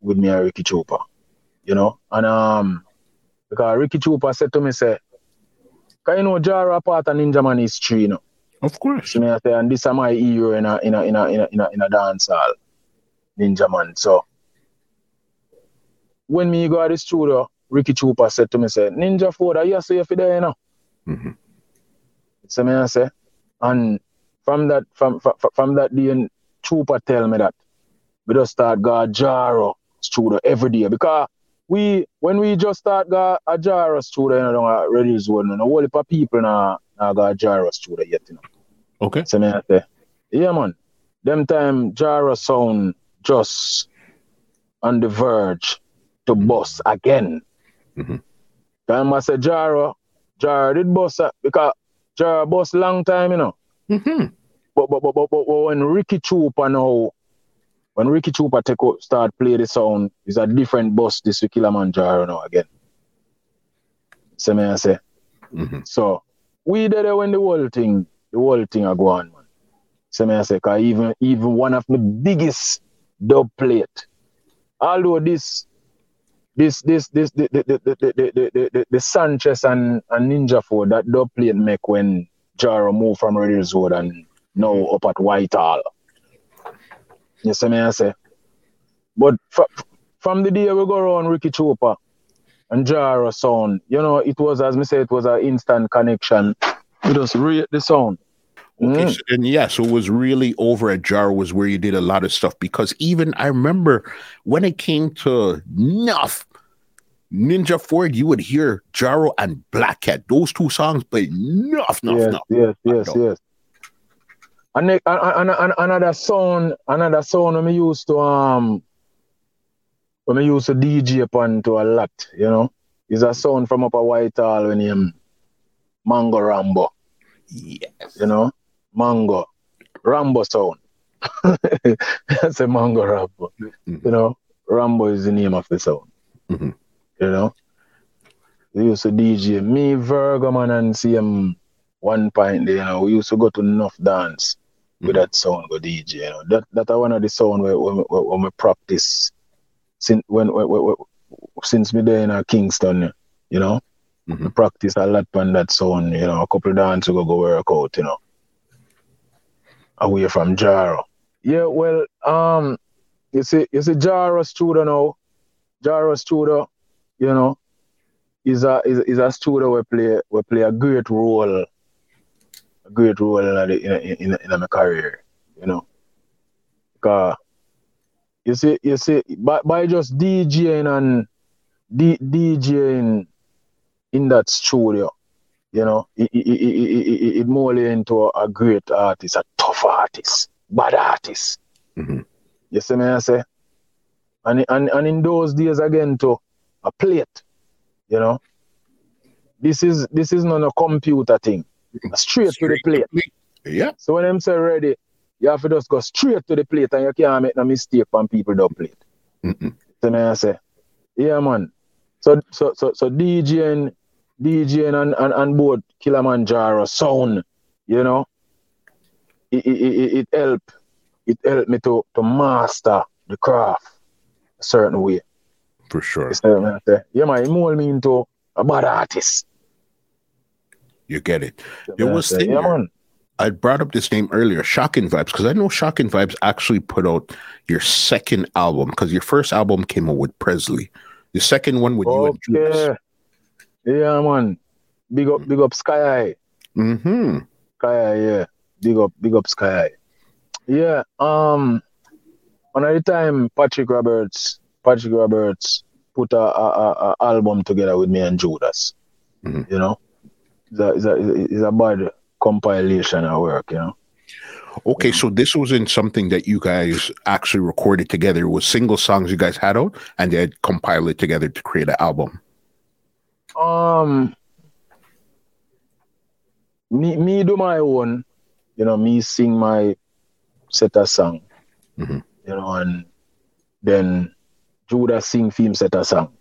with me and Ricky Trooper, you know. And um, because Ricky Trooper said to me, say, Cause you know, Jaro part of Ninja Man is tree, you know. Of course. So me I say, and this is my hero in a in a in a in a in a, in a dance hall, Ninja Man. So when me go to the studio, Ricky Trooper said to me, say, Ninja Ford, are you you there, you know? Mhm. So me I say, and from that from from, from that day, and Trooper tell me that we just start go Jaro studio every day because we when we just start go a Jaro studio, you know, Radio Zone, and a whole heap of people now now go Jaro studio yet, you know. Okay. So me I say, yeah man, them time Jaro sound just on the verge to bust again. Mhm. Time I say Jaro, Jaro did bust because Jaro bust long time, you know. Mm-hmm. But but but but, but, when Ricky Trooper now, when Ricky Trooper take out, start play the sound, it's a different bus this Kilimanjaro now again. So me I say. hmm So we did it when the whole thing, the whole thing are go on, man. So me I say, cause even even one of the biggest dub plate. Although this this this this the the the the the, the, the, Sanchez and, and Ninja Ford that dub plate make when Jaro moved from Raiders Road and now up at Whitehall. You see me I say? But f- from the day we go around Ricky Trooper and Jaro sound, you know, it was as me say, it was an instant connection. We just rate the sound. Okay, Mm. so, and yeah, so it was really over at Jar was where you did a lot of stuff because even I remember when it came to Nuff, Ninja Ford, you would hear Jaro and Black Cat. Those two songs but Nuff, Nuff, yes, Nuff. yes, yes, yes. And, ne- and, and, and another song, another song when we used to um when we used to DJ upon to a lot, you know, is a song from up a Whitehall when him Mango Rambo, Yes. you know, Mango Rambo sound. *laughs* That's a Mango Rambo, Mhm. you know. Rambo is the name of the sound, Mhm. you know. We used to DJ me, Virgo man, and see him one point there, you know, we used to go to enough dance with Mhm. that sound go DJ. You know, that that are one of the sound where when, we practice since when, when, since me there in uh, Kingston, you know, we Mhm. practice a lot on that sound. You know, a couple of dance we go go work out. You know, away from Jaro. Yeah, well, um, you see, you see, Jaro studio now, Jaro studio, you know, is a is, is a studio where play where play a great role, a great role in the, in, in, in my career, you know. Cause you see, you see, by, by just DJing and D, DJing in that studio, you know, it, it, it, it, it, it you into a great artist, a tough artist, bad artist. Mhm. You see me I say? And, and and in those days again to a plate, you know. This is this is not a computer thing. Straight, to the plate. Yeah. So when I'm say ready, you have to just go straight to the plate and you can't make no mistake on people don't plate. Mm-mm. So me I say, yeah man. So so so so DJing DJing and, and, and both Kilimanjaro sound, you know, it, it, it, it help it help me to, to master the craft a certain way. For sure. You see what I say? Yeah man, it mold me into a bad artist. You get it. There was I thing yeah man. I brought up this name earlier, Shocking Vibes, because I know Shocking Vibes actually put out your second album because your first album came out with Presley. The second one with you and. Okay. Yeah man. Big up big up Sky High. Mm-hmm. Sky High, yeah. Big up, big up Sky High. Yeah, um of time Patrick Roberts, Patrick Roberts put a, a, a, album together with me and Judas. Mhm. You know? It's a, it's, a, it's a bad compilation of work, you know. Okay, so this wasn't something that you guys actually recorded together. It was single songs you guys had out and they had compiled it together to create an album. Um me me do my own, you know, me sing my set of song. Mhm. You know, and then Judas sing film set of song.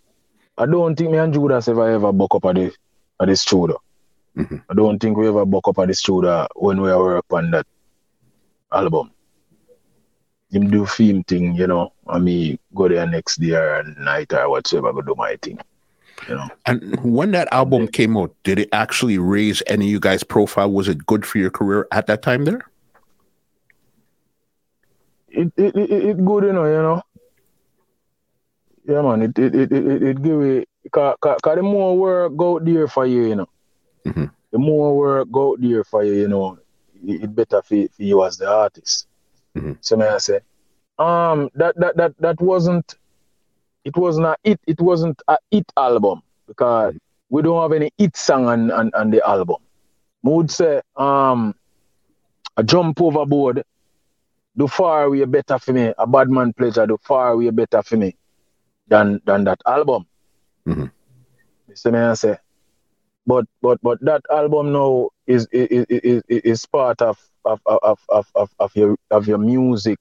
I don't think me and Judas ever ever buck up at the at the studio. Mhm. I don't think we ever buck up at the studio when we work on that album. Him do film thing, you know, I me go there next day or night or whatsoever, go do my thing. And when that album came out, did it actually raise any of you guys' profile? Was it good for your career at that time there? it it, it, it good, you know, you know. Yeah, man, it it it it, it give it cause, cause, 'cause the more work go out there for you, you know. Mhm. The more work go out there for you, you know, it, it better for, for you as the artist. Mhm. So may I say, um, that that that that wasn't, it wasn't a it, it wasn't a it album because we don't have any it song on on, on the album. I would say, um, a jump overboard do far way better for me. A bad man pleasure do far way better for me than than that album. Mhm. You see me I say. But but but that album now is is is, is, is part of of, of, of, of of your of your music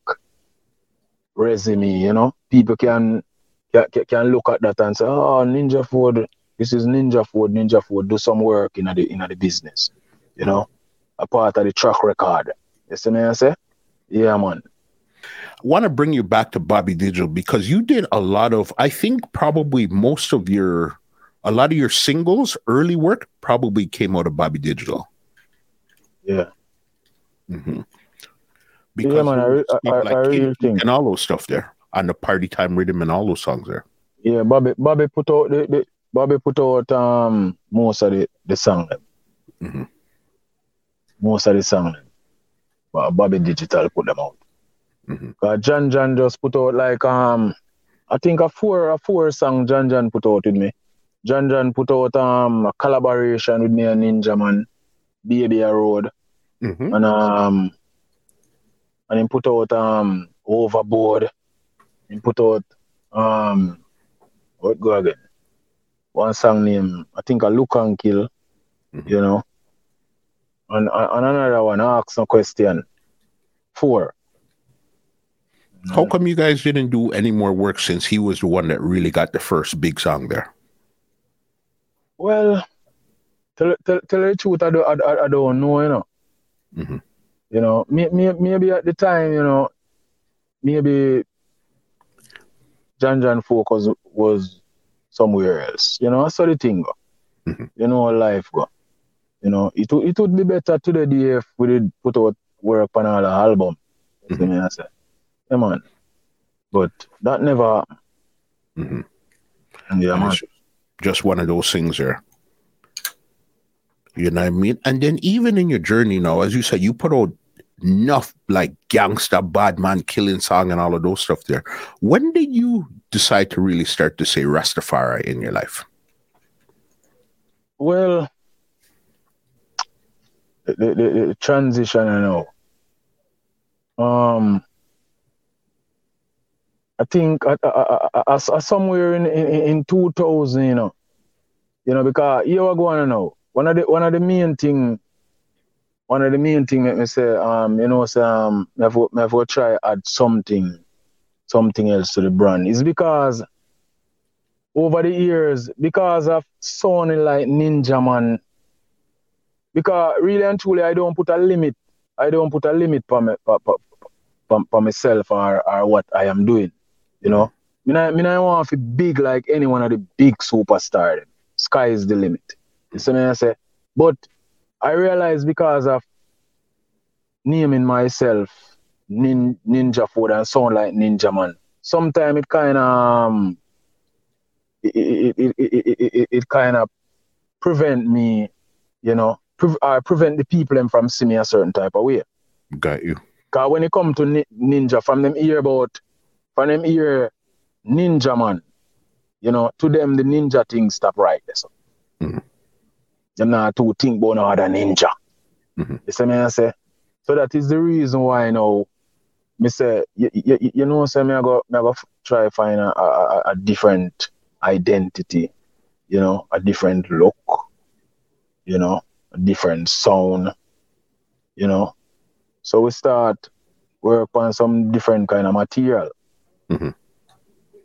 resume, you know. People can can, can look at that and say, Oh, Ninja Ford, this is Ninja Ford, Ninja Ford, do some work in the in the business, you know, a part of the track record. You see me I say? Yeah, man. I want to bring you back to Bobby Digital because you did a lot of, I think probably most of your, a lot of your singles, early work probably came out of Bobby Digital. Yeah. Mm-hmm. Because yeah, man, I, I, like I, really think. And all those stuff there on the party time rhythm and all those songs there. Yeah, Bobby, Bobby put out the, the Bobby put out um most of the, the song. Mm-hmm. Most of the song. But Bobby Digital put them out. Mm-hmm. John John just put out like um I think a four a four song John John put out with me. John John put out um a collaboration with me and Ninja Man, Baby a Road. Mm-hmm. And um and he put out um Overboard. He put out um what go again? One song name I think a Look and Kill, mm-hmm. you know. And, and another one, ask no question. Four. How come you guys didn't do any more work since he was the one that really got the first big song there? Well, tell, tell, tell the truth, I don't, I, I don't know, you know. Mm-hmm. You know, may, may, maybe at the time, you know, maybe John John focus was somewhere else. You know, I saw the thing go. Mm-hmm. You know, life go. You know, it, it would be better today if we did put out work on all the album. Mm-hmm. I say. Yeah, man. But that never. Mm-hmm. Yeah, man. Just one of those things there. You know what I mean? And then even in your journey now, as you said, you put out enough like gangster, bad man killing song and all of those stuff there. When did you decide to really start to say Rastafari in your life? Well, the, the, the transition I know. Um, I think uh, uh, uh, somewhere in, in, in 2000, you know, you know, because here we going now. One of the one of the main thing, one of the main thing let me say, um, you know, say, um, me have, me have to try add something, something else to the brand. Is because over the years, because of sounding like Ninja Man, because really and truly, I don't put a limit. I don't put a limit for me, for, for, for, myself or, or what I am doing. You know, me not, me want to be big like any one of the big superstars. Sky is the limit. You see me I say? But I realize because of naming myself nin, Ninja Ford and sound like Ninja Man, sometimes it kind of um, it, it, it, it, it, kind of prevent me, you know, pre- uh, prevent the people from seeing me a certain type of way. Got you. Because when it come to ni- Ninja, from them hear about for them hear ninja man, you know, to them the ninja thing stop right there. So. Mm-hmm. Them not to think about no other ninja. Mm-hmm. You see me I say? So that is the reason why now me say you, you, you know say me I go me I go try find a, a, a different identity, you know, a different look, you know, a different sound, you know. So we start work on some different kind of material. Mm-hmm.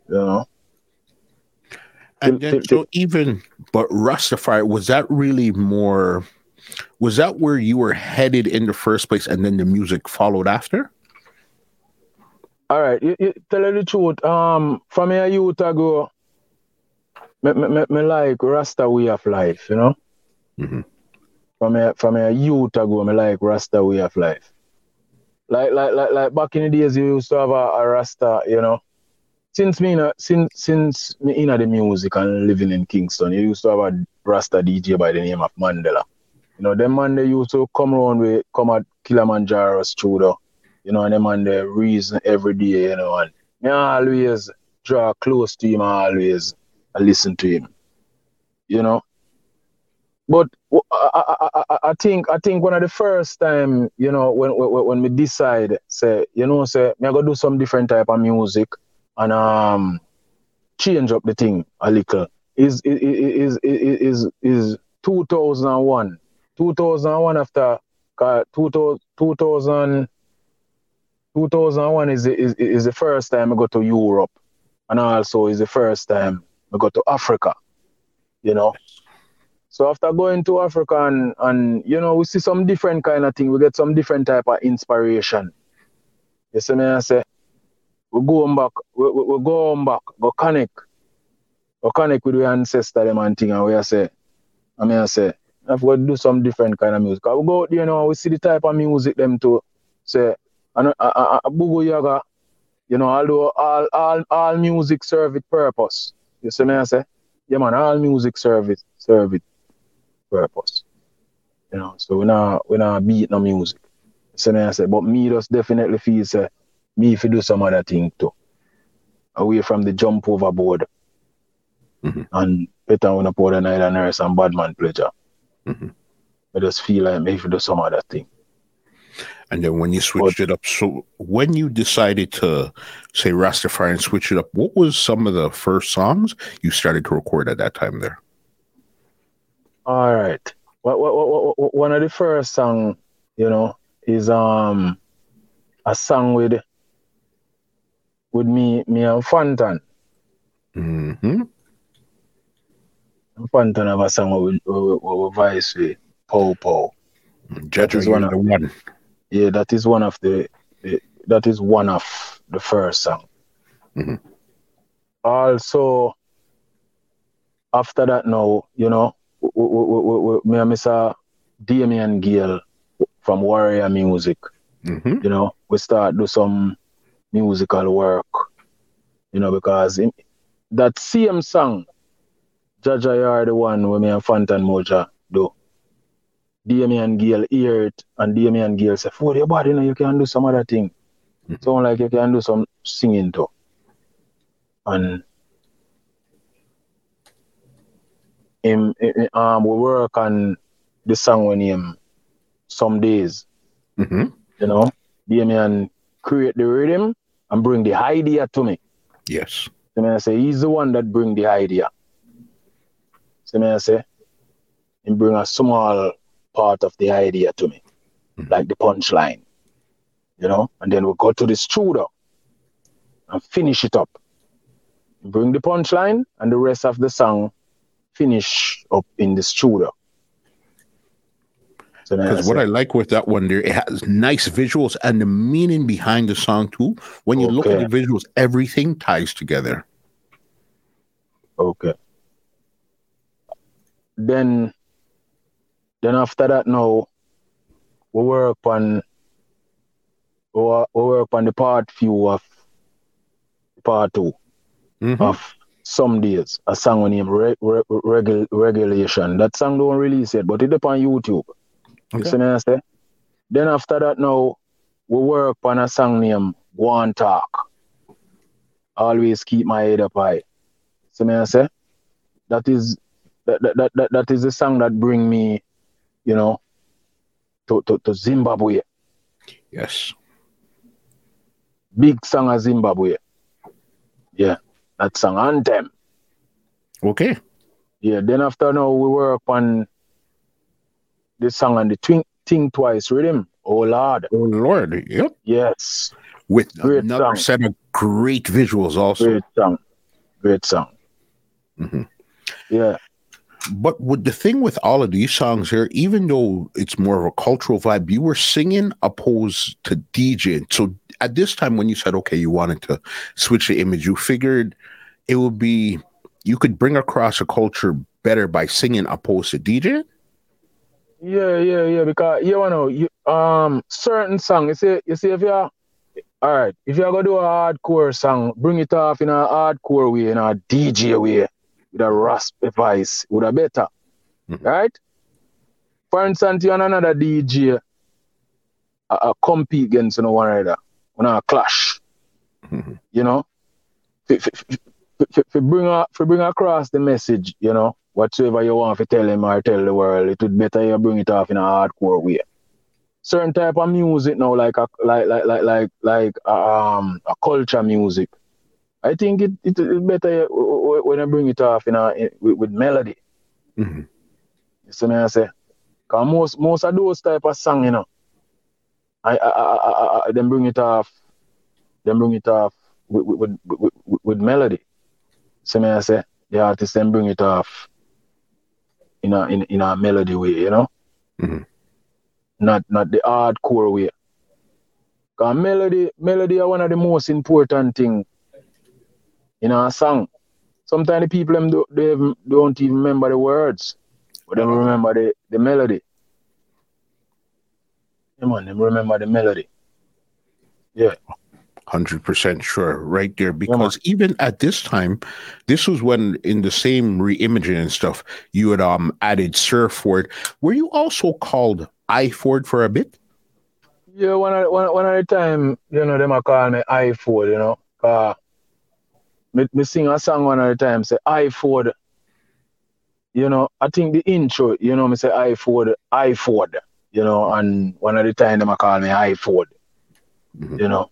You know. And then, so even, but Rastafari was that really more? Was that where you were headed in the first place, and then the music followed after? All right, you, you tell you the truth. Um, from a youth ago, me, me, me, me like Rasta way of life, you know. Mm-hmm. From a from a youth ago, me like Rasta way of life. Like like like like back in the days, you used to have a, a Rasta, you know. Since me, in since since me in the music and living in Kingston, you used to have a Rasta DJ by the name of Mandela. You know, them man they used to come around with come at Kilimanjaro studio, you know, and them man they reason every day, you know, and me always draw close to him, I always listen to him. You know, but I, I, I, think I think one of the first time, you know, when when, when we decide, say, you know, say, me I go do some different type of music and um change up the thing a little. Is is is is is 2001. 2001 after uh, 2000, 2000 2001 is, is is the first time I go to Europe, and also is the first time I go to Africa. You know, so after going to Africa and, and you know, we see some different kind of thing. We get some different type of inspiration. You see me I say, we going back, we, we, we going back, go connect. Go connect with the ancestor them and thing and we I say, I mean I say, I've got to do some different kind of music. we go out there you know, we see the type of music them to say, and a, a Bugo Yaga, you know, although all, all, all music serve it purpose. You see me I say? Yeah man, all music serve it, serve it purpose. You know, so we're not we're not beat no music. So me I say, but me just definitely feel say me if you do some other thing too. Away from the jump overboard. Mm-hmm. And better when I put a night and nurse and badman pleasure. Mm-hmm. I just feel like maybe do some other thing. And then when you switched but, it up, so when you decided to say Rastafari and switch it up, what was some of the first songs you started to record at that time there? All right. What, what, what, what, one of the first song, you know, is um a song with with me me and Fantan. Mm-hmm. Fantan have a song with, with voice with Pow Pow. Judge is one of the one. Yeah, that is one of the, the that is one of the first song. Mm-hmm. Also, after that now, you know, we, we, we, me and Mr. Damian Gale from Warrior Music. Mm-hmm. You know, we start do some musical work. You know, because that same song, Jaja, you are the one where me and Fantan Mojah do. Damian Gale hear it, and Damian Gale say, For your body, you know, you can do some other thing. Mm-hmm. Sound like you can do some singing too. And him, him um we work on the song when him some days. Mm-hmm. You know, Damian create the rhythm and bring the idea to me. Yes. So I say he's the one that bring the idea. So I say he bring a small part of the idea to me, mm-hmm. like the punchline. You know, and then we go to the studio and finish it up. Bring the punchline and the rest of the song finish up in the studio. Because what I like with that one there, it has nice visuals and the meaning behind the song too. When you okay. look at the visuals, everything ties together. Okay. Then, then after that, now we work on we work on the part few of part 2 mm-hmm. of some days. A song named Re- Re- Regul- Regulation. That song don't release yet, but it's up on YouTube. Okay. You see me I say? Then after that now, we work on a song named One Talk. Always keep my head up high. See me I say? That is that, that, that, that is the song that bring me, you know, to, to, to Zimbabwe. Yes. Big song of Zimbabwe. Yeah. That song Anthem. Okay. Yeah, then after now we work on the song and the twink, Think Twice rhythm. Oh Lord. Oh Lord. Yep. Yes. With great another song. set of great visuals also. Great song. Great song. Mm-hmm. Yeah. But with the thing with all of these songs here, even though it's more of a cultural vibe, you were singing opposed to DJing. So at this time, when you said, okay, you wanted to switch the image, you figured it would be you could bring across a culture better by singing opposed to DJing. Yeah, yeah, yeah. Because you wanna know, you um certain song. You see, you see, if you're all right, if you're gonna do a hardcore song, bring it off in a hardcore way, in a DJ way, with a rasp voice, with a better, mm-hmm. right? For instance, you and another DJ, a, a compete against you know, one another, when a clash, mm-hmm. you know, if, if, if, if, bring a, if bring across the message, you know, whatsoever you want to tell him or tell the world, it would better you bring it off in a hardcore way. Certain type of music now, like a, like like like like like um a culture music. I think it it, it better when I bring it off in a in, with, with, melody. Mm-hmm. You see me I say? Cause most most of those type of song, you know, I I I, I, I then bring it off, then bring it off with with, with, with, with melody. See me I say? The artist then bring it off in a in, in a melody way, you know. Mm-hmm. Not not the hardcore way. Cause melody, melody are one of the most important thing in a song. Sometimes the people them do, they don't even remember the words, but they remember the, the melody. Come on, them remember the melody. Yeah. Hundred percent sure, right there. Because yeah, even at this time, this was when in the same re-imaging and stuff, you had um added Sir Ford. Were you also called I Ford for a bit? Yeah, one of one, one of the time, you know, them a call me I Ford, you know. Uh me, me sing a song one of the time, say I Ford. You know, I think the intro, you know, me say I Ford, I Ford, you know, and one of the time them a call me I Ford. Mm-hmm. You know.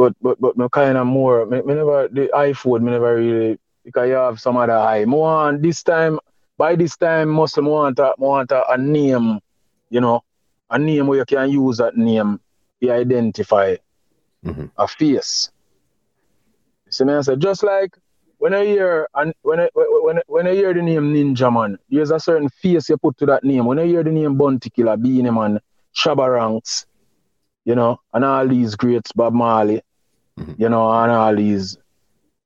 But but but me kind of more me, me never the I Ford me never really because you have some other high. More on this time by this time Muslim want a want a, a name you know, a name where you can use that name to identify mm-hmm. a face. You see me? I said, just like when I hear and when I when when I hear the name Ninja Man, there's a certain face you put to that name. When I hear the name Bounty Killer, Beenie Man, Shabba Ranks, you know, and all these greats, Bob Marley, mm-hmm. you know, and all these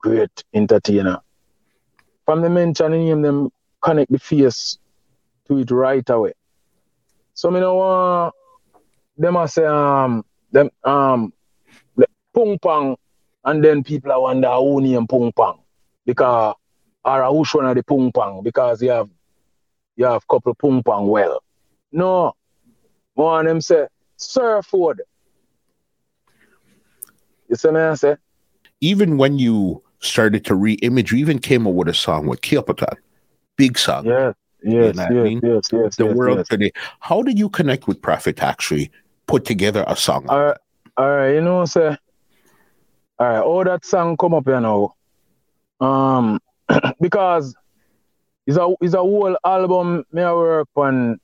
great entertainer. From the mention name, them connect the face to it right away. So me know want them I say um them um pung pang and then people are wonder who name pung pang because or who's one of the pung pang because you have you have couple pung pang well. No. One of them say surfboard. You see me I say? Even when you started to re-image, you even came up with a song with Capleton. Big song. Yeah. Yes, yes, I mean? yes, yes, The yes, world yes. today. How did you connect with Prophet actually put together a song? All right, all right, you know, say, all right, all that song come up here now. Um, *clears throat* because it's a it's a whole album me I work on,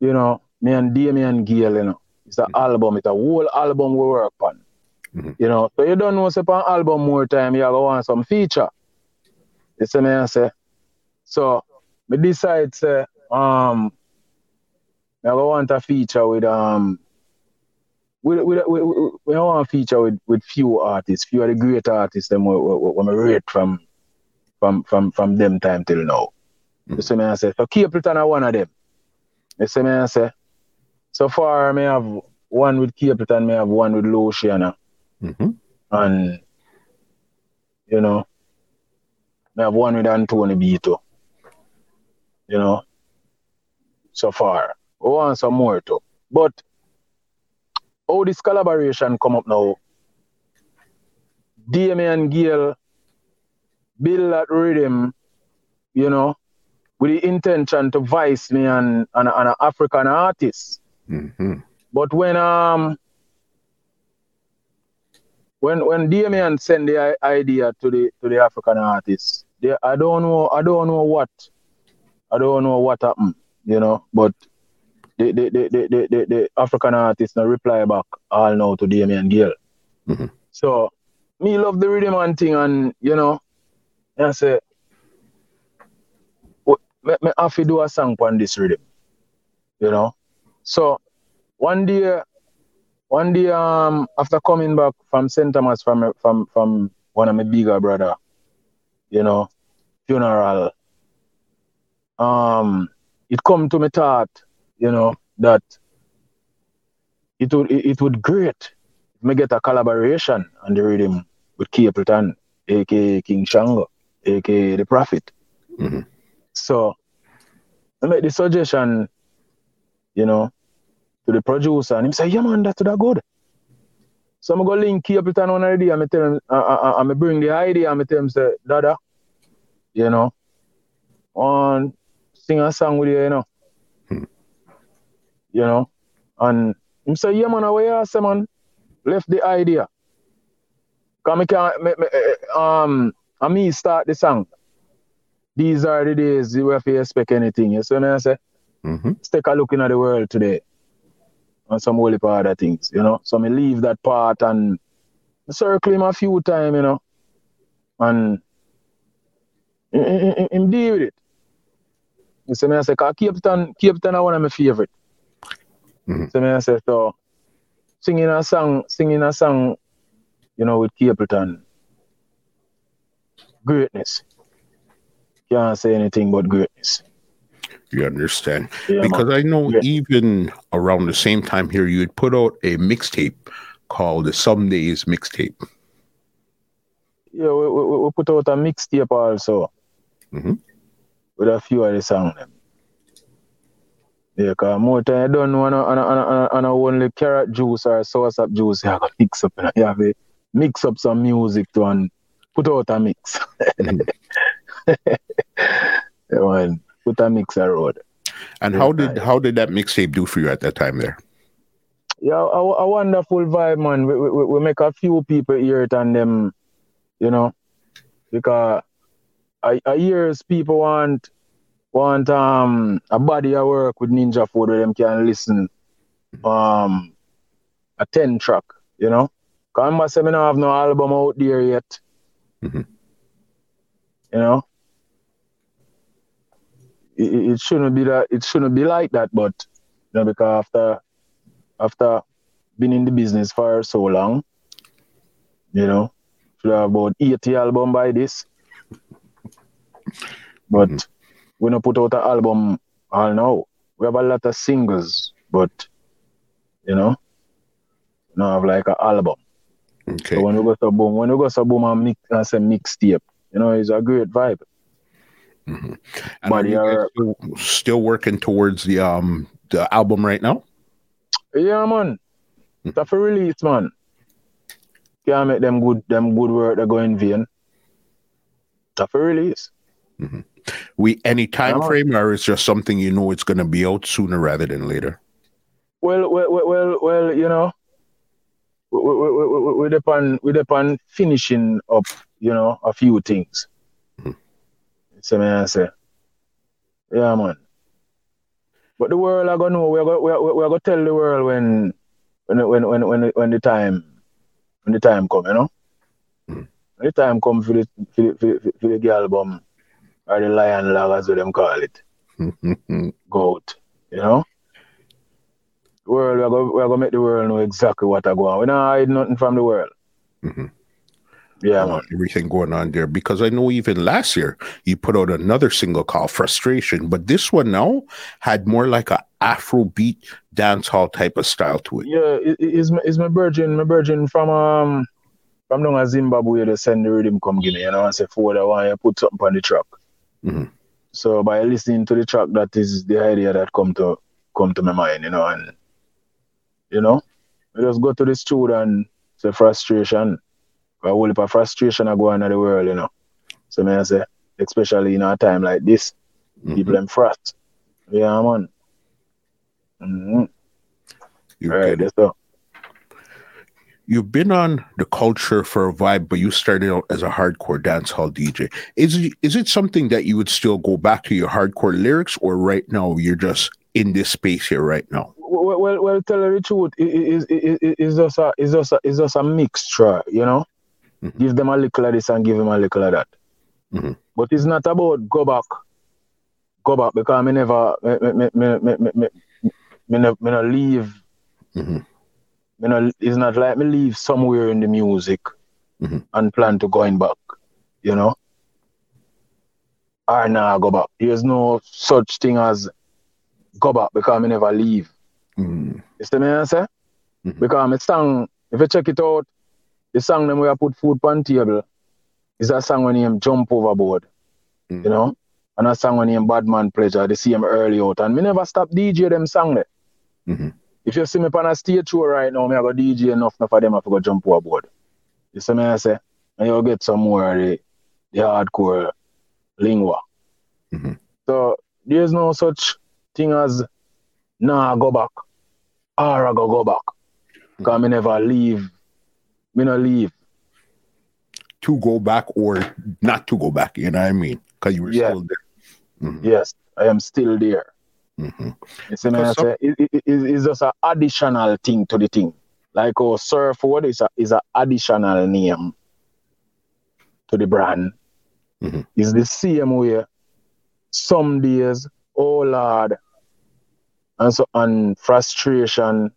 you know, me and Damian Gale, you know. It's an mm-hmm. album, it's a whole album we work on. Mm-hmm. You know, so you don't know say an album more time, you have want some feature. You see me I say? So me decide say um I want a feature with um with with, with, with, with I want a feature with, with few artists, few of the great artists them when I rate from from from from them time till now. Mm-hmm. You see me I say so Capleton are one of them. You see me I say so far I may have one with Capleton, may have one with Luciano. Mm-hmm. And you know, I have one with Anthony Beto you know, so far. We want some more too. But how this collaboration come up now, Damian Gale build that rhythm, you know, with the intention to vice me and, and, and an African artist. Mm-hmm. But when um when when Damian send the idea to the to the African artists, they, I don't know I don't know what I don't know what happened, you know, but the the the the, the, the African artists now reply back all now to Damian Gill. Mm-hmm. So me love the rhythm and thing and you know, I say me, me have to do a song on this rhythm. You know? So one day one day um after coming back from St. Thomas from from from one of my bigger brother, you know, funeral um, it come to me thought, you know, that it would it, it would great if me get a collaboration on the rhythm with Capleton, aka King Shango, aka the Prophet. Mm-hmm. So I make the suggestion, you know, to the producer, and him say, "Yeah, man, that's that good." So I'm gonna link Capleton on idea. I'm tell him, I, I, I, bring the idea. I'm tell him, say, "Dada, you know, on sing a song with you, you know. Hmm. You know? And him say, yeah, man, away you say, man, left the idea. Cause me can me, me, eh, um, and me start the song. These are the days you have to expect anything. You see what I say? Mm-hmm. Let's take a look into the world today. And some holy part of things, you know. So me leave that part and circle him a few times, you know. And him deal with it. You see me, I say, because Capleton, Capleton are one of my favorite. Mhm. So me I say so singing a song, singing a song, you know, with Capleton. Greatness. Can't say anything but greatness. You understand? Yeah, because I know Yeah. even around the same time here, you had put out a mixtape called the Some Days Mixtape. Yeah, we, we, we put out a mixtape also Mhm. with a few of the songs. Yeah, cause more time you don't know on a, on a, on a, on a, on a only carrot juice or sauce up juice, you have to mix up. You have to mix up some music to and put out a mix. Mhm. *laughs* yeah, man, put a mix around. And how did how did that mixtape do for you at that time there? Yeah, a, a wonderful vibe, man. We, we, we make a few people hear it and them, you know, because I, I hears people want want um a body of work with Ninja Ford where them can listen um a 10 track, you know. Cause I say me not have no album out there yet. Mhm. You know. It, it- shouldn't be that it shouldn't be like that, but you know, because after after been in the business for so long, you know, should have about 80 album by this. But Mhm. we don't put out an album all now. We have a lot of singles, but you know, don't have like an album. Okay. So when we go to boom, when we go to boom and mix and say mixtape, you know, it's a great vibe. And but are you're- still, still working towards the um the album right now? Yeah, man. Hmm. It's a release, man. Can't make them good them good work that go in vain. It's a release. We any time Yeah. frame or is just something you know it's gonna be out sooner rather than later? Well, well, well, well, well you know, we, we, we, we, we depend, we depend finishing up, you know, a few things. So I say, yeah, man. But the world are gonna know. We're gonna, we're, we're gonna tell the world when, when, when, when, when, the- when the time, when the time come, you know. Mhm. When the time come for the for the, for the, for the girl album or the lion log as what them call it *laughs* go out, you know? The world, we're going we're gonna make the world know exactly what I go on. We're not hide nothing from the world. Mhm. Yeah, Uh, everything going on there because I know even last year you put out another single called Frustration, but this one now had more like a Afrobeat dance hall type of style to it. Yeah, it, it- it's, my- it's my virgin, my virgin from um from down Zimbabwe they send the rhythm come give me, you know, and say forward I want you to put something on the track. Mhm. So by listening to the track that is the idea that come to come to my mind, you know, and you know, I just go to the studio and say frustration. A whole heap of frustration I go on the world, you know. So may I say, especially in a time like this, people Mhm. them frost. Yeah, man. Mm-hmm. You Right, that's all. You've been on the culture for a vibe, but you started out as a hardcore dance hall DJ. Is it, is it something that you would still go back to your hardcore lyrics, or right now you're just in this space here right now? Well, well, well tell you the truth, it, it, it, it, it's just a, it's just a, it's just a mixture, you know. Mm-hmm. Give them a little of this and give them a little of that. Mm-hmm. But it's not about go back, go back because I never, me, me, me, me, me, me, me, me no leave. Mm-hmm. Me no, it's not like me leave somewhere in the music mm-hmm. and plan to going back, you know. Or now go back. There's no such thing as go back because I never leave. Mm-hmm. You see me I? Mm-hmm. Because me stand, if you check it out, the song them where I put food on table is a song when him jump overboard, Mhm. you know? And a song when him bad man pleasure, they see him early out. And me never stop DJ them song there. Mhm. If you see me on a stage show right now, me I go DJ enough, enough of them I go jump overboard. You see me I say? And you'll get some more of the, the hardcore lingua. Mhm. So there's no such thing as nah go back or I go go back. Because me never leave. Me no leave. To go back or not to go back, you know what I mean? Because you were Yeah. still there. Mhm. Yes, I am still there. Mhm. You see me I Because some- it, it, it- it's just an additional thing to the thing. Like oh surfboard what is a is an additional name to the brand. Mhm. It's the same way some days, oh Lord, and so and frustration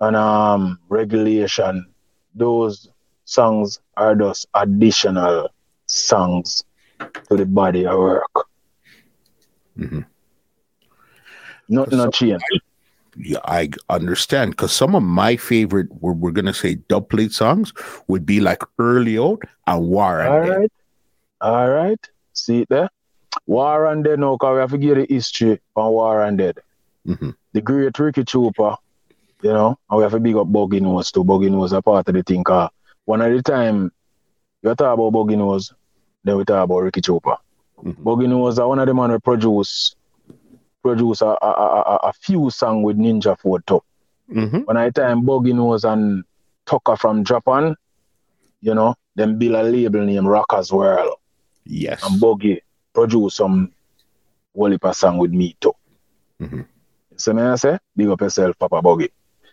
and um regulation, those songs are just additional songs to the body of work. Mhm. Nothing not change. Yeah, I understand because some of my favorite, we're, we're gonna say dub plate songs, would be like Early Out and War and All right. All right. See it there? War and Dead No, because we have to get the history on War and Dead. Mhm. The great Ricky Trooper, you know, and we have to big up Buggy Nose too. Buggy Nose a part of the thing. 'cause one at the time, you talk about Buggy Nose, then we talk about Ricky Trooper. Mhm. Buggy Nose are one of the man who produce produce a, a, a, a- few song with Ninja Ford too. Mhm. When I time Buggy Nose and Tucker from Japan, you know, them build a label named Rockers World. Yes. And Buggy produce some heap song with me too. Mhm. So me I say, big up yourself, Papa Buggy.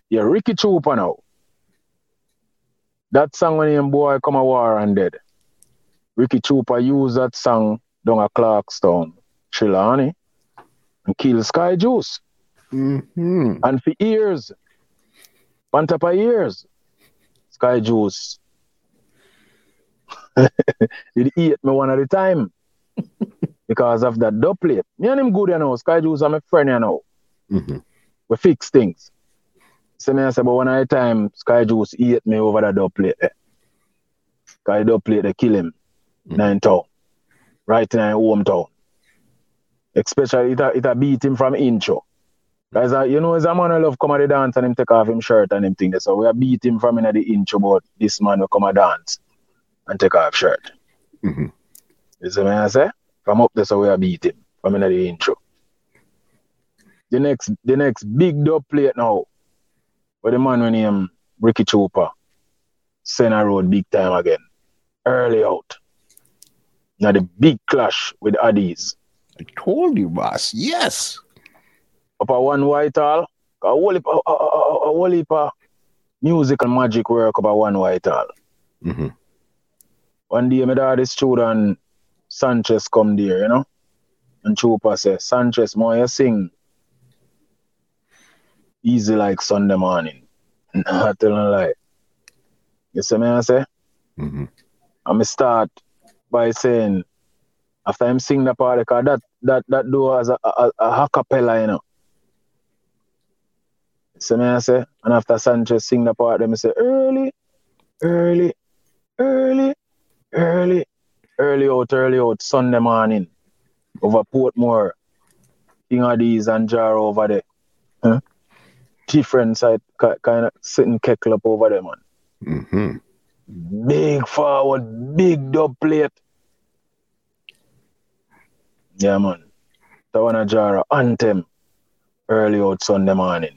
Yeah, Ricky Trooper now. That song when him boy come a war and dead. Ricky Trooper use that song down at Clarkstown, Trelawny, and kill Sky Juice. Mhm. And for years, on top of years, Sky Juice *laughs* did eat me one at a time *laughs* because of that dub plate. Me and him good, you know. Sky Juice are my friend, you know. Mhm. We fix things. So me I say, but one at a time, Sky Juice eat me over the dub plate. Eh. Sky dub plate, they kill him. Mm. Nine town. Right in his hometown. Especially it a, it a beat him from intro. Guys, you know, as a man who love come at the dance and him take off him shirt and him thing. there. So we a beat him from in the intro, but this man will come a dance and take off shirt. Mhm. You see me I say? From up there, so we a beat him from in the intro. The next, the next big dub plate now, where the man when him Ricky Trooper, Senna Road big time again, early out. Now the big clash with Addies. I told you, boss. Yes. up a one Whitehall. A whole heap, a, a, a, a whole heap of music and magic work up a one Whitehall. Mhm. One day, my dad is student Sanchez come there, you know. And Chupa says, Sanchez, more you sing easy like Sunday morning. *laughs* Nah, tell no lie. You see me I say? Mhm. And me start by saying, after I'm sing the part, because that, that, that do as a, a, a acapella, you know. So me I say, and after Sanchez sing the part, them say, early, early, early, early, early out, early out, Sunday morning, over Portmore, King of these and Jar over there. Huh? Different side, kind of sitting keckle up over there, man. Mhm. Big forward, big dub plate. Yeah, man. Tawana Jara anthem early out Sunday morning.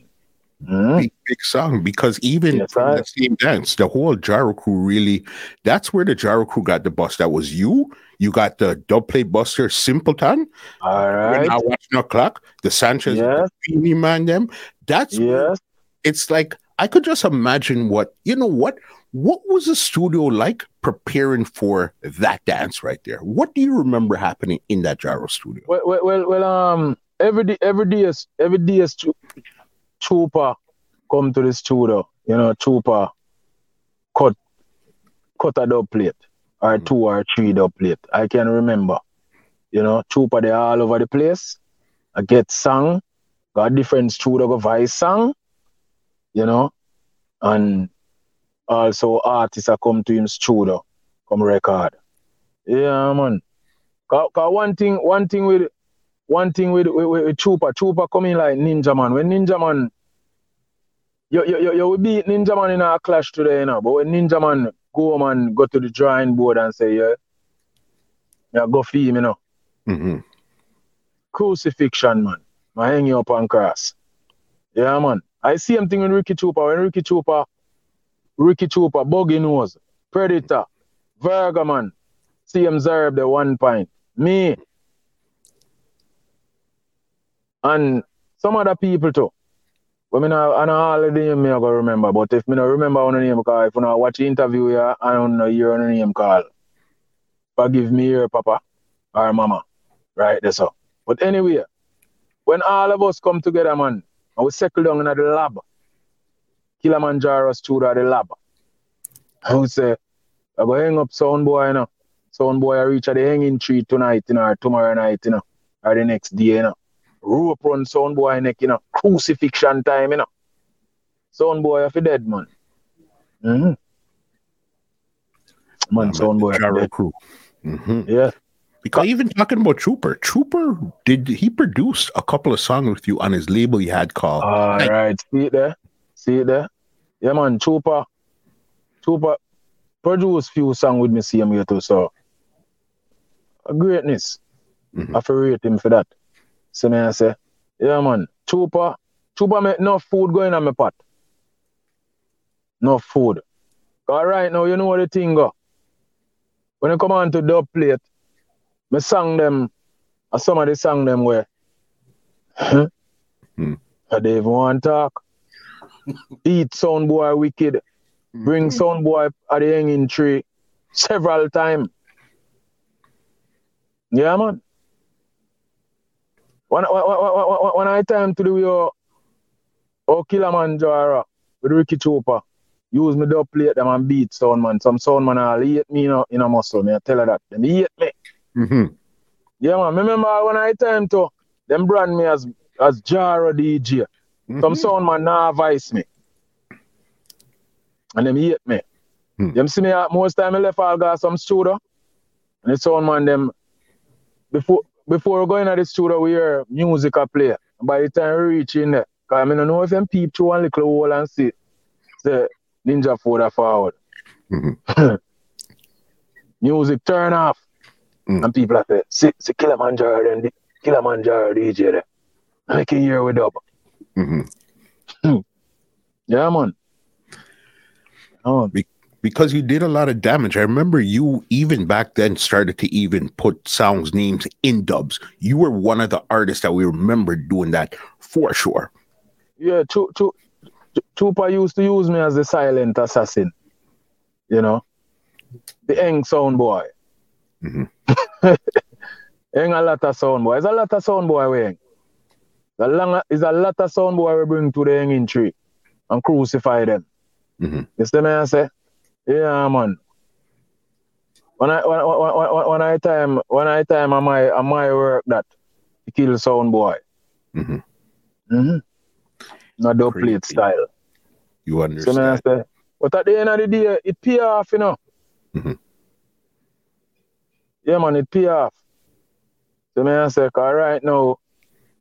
Hmm? Big, big song because even Yes, I- that same dance, the whole Jaro crew really that's where the Jaro crew got the bus. That was you. You got the dub plate buster simpleton. All right. now watching the clock. The Sanchez, the Beenie Man, them. That's Yes. it's like I could just imagine what you know what what was the studio like preparing for that dance right there. What do you remember happening in that Jaro studio? Well, well, well, well um, every day, every day, is- every day, is Trooper come to the studio. You know, Trooper cut, cut a dub plate or Mhm. two or three dub plate. I can remember. You know, Trooper they all over the place. I get song, got different studio go voice song. You know, and also artists are come to him studio, come record. Yeah, man. Cause, 'cause one thing, one thing with one thing with, with, with, with Trooper, Trooper coming like Ninja Man. When Ninja Man, you, you, you, you will beat Ninja Man in a clash today, you know. But when Ninja Man go home and go to the drawing board and say, yeah, yeah, go for him, you know. hmm Crucifixion, man. I hang you up on cross. Yeah, man. I see him thing with Ricky Trooper. When Ricky Trooper, Ricky Trooper, Buggy Nose, Predator, Virgo, man. See him Zerb the one point. Me. And some other people too. But me not, I know all the name me I go remember. But if me not remember one name call, if you not watch the interview here, I don't know one name call. Forgive me here, Papa or Mama. Right, that's all. But anyway, when all of us come together, man, And we settle down in the lab. Kilimanjaro studio at the lab. I would say, I go hang up sound boy, you know. Sound boy I reach at the hanging tree tonight, you know, or tomorrow night, you know, or the next day, you know. Rope run sound boy neck, you know, crucifixion time, you know. Sound boy if dead, man. Mm-hmm. Man, Um, sound boy dead. crew. Mhm. Yeah. Because even talking about Trooper, Trooper did he produced a couple of songs with you on his label he had called All Night. right, see it there, see it there. Yeah, man, Trooper, Trooper produced few songs with me same year too, so a greatness. Mhm. I have to rate him for that. See me I say, yeah, man, Chupa, Chupa make no food going on my pot. No food. All right, now you know what the thing go. When you come on to dub plate, me sang them, or some of the song them where, Hmm. I even want to talk. *laughs* Eat sound boy wicked. Bring sound boy at the hanging tree several times. Yeah, man. When, when, when, when- when I time to do your oh Kilimanjaro with Ricky Trooper, use me dub plate them and beat sound man. Some sound man all hate me in a, in a muscle. Me I tell her that. Them hate me. Mhm. Yeah, man. Remember when I time to them brand me as as Jaro DJ. Some Mhm. sound man now vice me. And them hate me. Hmm. Them see me most time I left all got some studio. And the sound man them before before going go into the studio we hear music a play. By the time we reach in there, I mean, I know if them peep through one little hole and see the ninja further forward. Mhm. *coughs* music turn off. Hmm. And people are say, see, see Kilimanjaro then the Kilimanjaro DJ there. I can hear with up. Mhm. Yeah, man. Oh, because you did a lot of damage. I remember you even back then started to even put songs names in dubs. You were one of the artists that we remember doing that for sure. yeah, Chu- Chu- Chu- Chupa used to use me as the silent assassin. You know, the Eng sound boy. Mhm. *laughs* Eng a lot of sound boy. It's a lot of sound boy we Eng. The long, is a lot of sound boy we bring to the hanging tree and crucify them. Mhm. You see me I say? Yeah, man. When I when, when, when, I time when I time on my on my work that to kill sound boy. Mhm. Mm-hmm. Not dub plate style. You So me I understand? say, but at the end of the day, it pay off, you know. Mhm. Yeah, man, it pay off. So me I say, cause right now,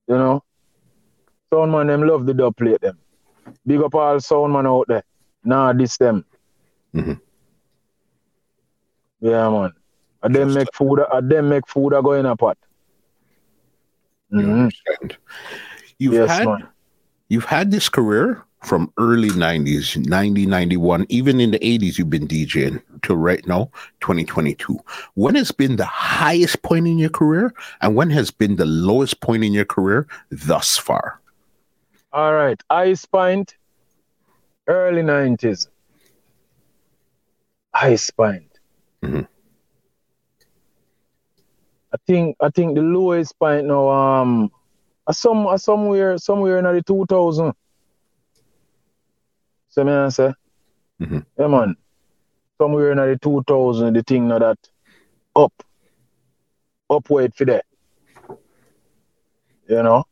you know, sound man them love the dub plate them. Big up all sound man out there. Nah, this them. Mm-hmm. Yeah, man. I didn't make food. I didn't make food. I go in a pot. Mm-hmm. You you've yes, had man. you've had this career from early 90s 90 91 even in the 80s you've been djing to right now 2022 when has been the highest point in your career and when has been the lowest point in your career thus far all right ice point early 90s highest point. Mm-hmm. I think I think the lowest point now um some somewhere somewhere in the two thousand. So me answer. Mm-hmm. Yeah man. Somewhere in the two thousand the thing now that up upward for there. You know?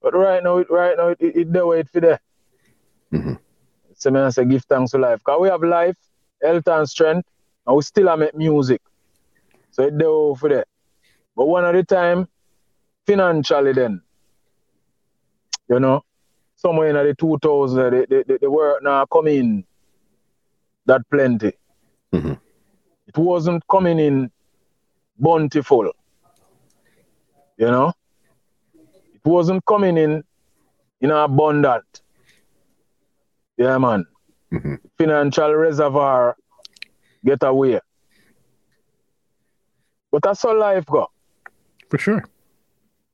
But right now it right now it it, it the way for there. Mm-hmm. So me say give thanks to life. Cause we have life, health and strength, and we still make music. So it there for there. But one at a time, financially then, you know, somewhere in the 2000, the, the, the, the work now come in that plenty. Mhm. It wasn't coming in bountiful. You know? It wasn't coming in in abundant. Yeah, man. Mhm. Financial reservoir get away. But that's how life go. for sure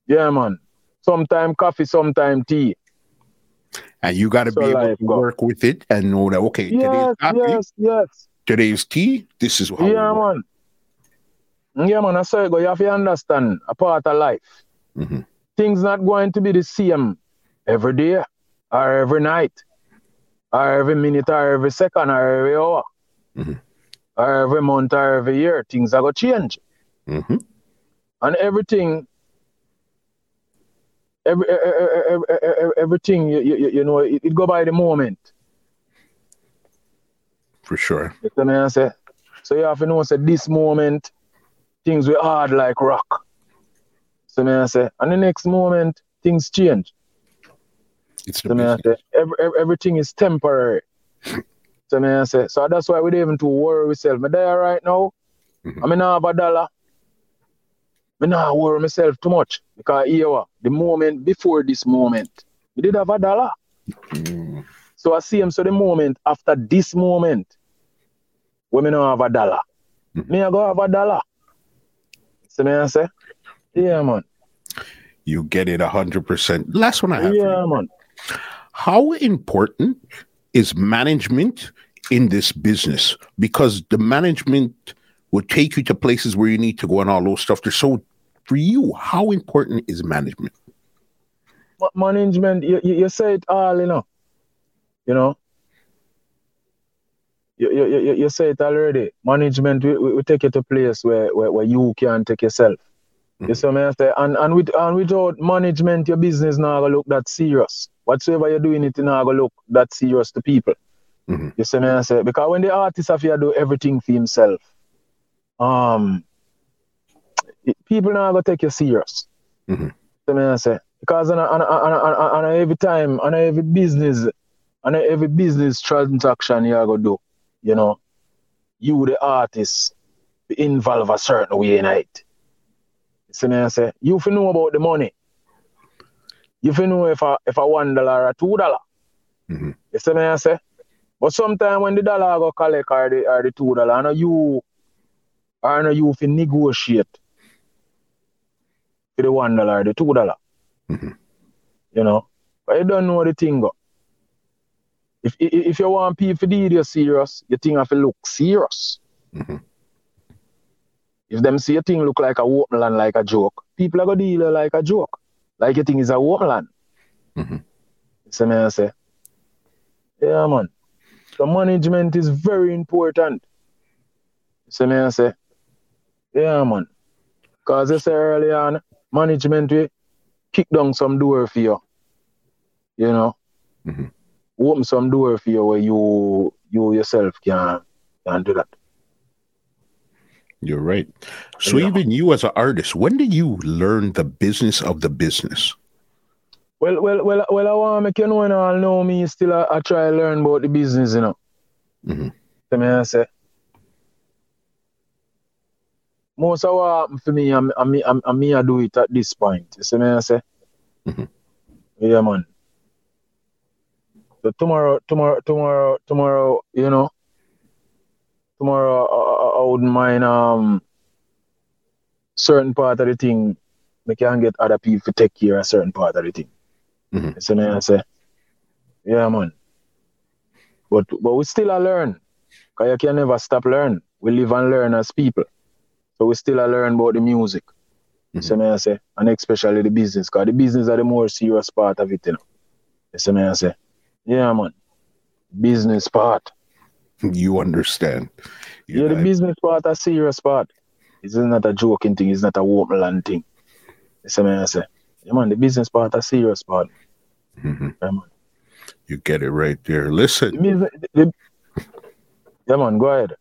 Yeah, man. Sometime coffee, sometime tea. and you got to be able to go. work with it and know that okay today's Yes, coffee yes, yes. today's tea this is how we Yeah, work. man. Yeah, man. I say go. You have to understand a part of life. Mhm. things not going to be the same every day or every night or every minute or every second or every hour Mhm. or every month or every year. Things are going to change. hmm And everything, every, e- e- e- e- e- e- everything, you, you, you know, it, it go by the moment. For sure. You me I say? So you have to know, say, this moment, things were hard like rock. So I say, and the next moment, things change. It's So me say, every, every, everything is temporary. *laughs* so me I say, so that's why we don't even to worry ourselves. Me there right now, Mhm. I mean, I have a dollar. Me not worry myself too much because here, the moment before this moment, we did have a dollar. Mm. So I see him. So the moment after this moment, me not have a dollar, Mhm. me I go have a dollar. So me I say, yeah, man, You get it 100%. Last one I have. yeah, man. How important is management in this business? Because the management will take you to places where you need to go and all those stuff. So for you, how important is management? Management, you, you, say it all, you know. You know. You, you, you, say it already. Management we will take you to a place where, where, where you can take yourself. You see what I say? And and with and without management, your business not gonna look that serious. Whatsoever you're doing, it not gonna look that serious to people. Mhm. You see me I say? Because when the artist have to do everything for himself, um it- people not gonna take you serious. Mhm. See me I say? Because on, a, on, a, on, a, on, a, on a every time, on a every business, on a every business transaction you gonna do, you know, you the artist involve a certain way in it. You see I say? You fi know about the money. You fi know if a if a one dollar or two dollar. Mhm. You see me I say? But sometimes when the dollar go collect or the or the two dollar, I know you I know you fi negotiate for the one dollar or the two dollar. Mhm. You know? But you don't know the thing go. If if, if you want people to deal you serious, you think have to look serious. Mhm. If them see a thing look like a open land like a joke, people are gonna deal like a joke. Like you think is a open land. Mhm. You see me I say? Yeah man. The management is very important. You see me I say? Yeah man. Cause you say earlier on, management will kick down some door for you. You know? Mhm. Open some door for you where you you yourself can can do that. You're right. So Yeah. even you as an artist, when did you learn the business of the business? Well, well, well, well. I want to make you know, know, I know me still. I, I try to learn about the business, you know. Mhm. So me I say, most of what for me, I'm, I'm, I'm, I'm me I do it at this point. You see me I say, Mhm. yeah, man. So tomorrow, tomorrow, tomorrow, tomorrow, you know, tomorrow I, I, I wouldn't mind um certain part of the thing. We can get other people to take care of certain part of the thing. Mhm. You see me I say, yeah, man. But but we still a learn. Cause you can never stop learn. We live and learn as people. So we still a learn about the music. You see me I say? And especially the business. Cause the business are the more serious part of it, you know. You see me I say? Yeah, man. Business part. *laughs* You understand. You're yeah, the business part a serious part. It's not a joking thing, it's not a open land thing. See me I say? Yeah, man, the business part a serious part. Mhm. Yeah. You get it right there. The Listen, business, the- yeah, man, go ahead.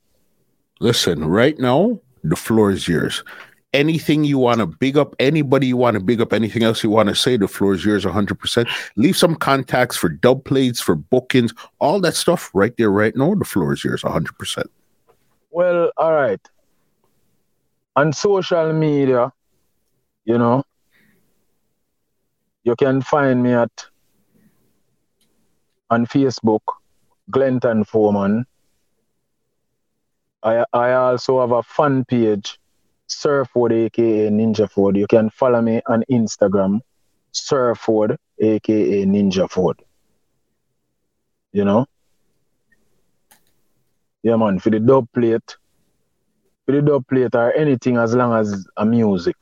listen, right now, the floor is yours. Anything you want to big up, anybody you want to big up, anything else you want to say, the floor is yours 100%. Leave some contacts for dub plates, for bookings, all that stuff right there, right now. The floor is yours 100%. Well, all right. On social media, you know, you can find me at on Facebook, Glenton Foreman. I I also have a fan page, Surford aka Ninja Ford. You can follow me on Instagram, Surford aka Ninja Ford. You know? Yeah man, for the dub plate, for the dub plate or anything as long as a music.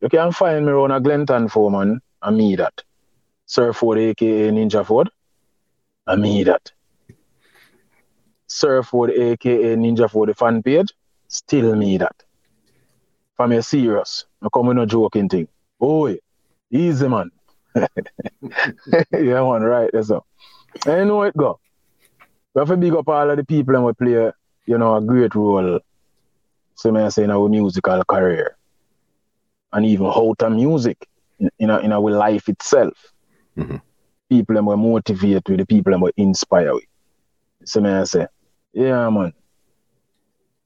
You can find me around a Glenton Foreman, and me that. Sir Ford, aka Ninja Ford, and me that. Sir Ford, aka Ninja Ford, the fan page, still me that. For me serious, I come with no joking thing. Boy, easy man. *laughs* yeah, man, right, that's all. And you know it go. We have to big up all of the people and we play, you know, a great role. So may I say in our musical career. And even how to music in, in, our, in our life itself. Mm-hmm. People and we motivate with the people and we inspire with. So may I say, yeah man.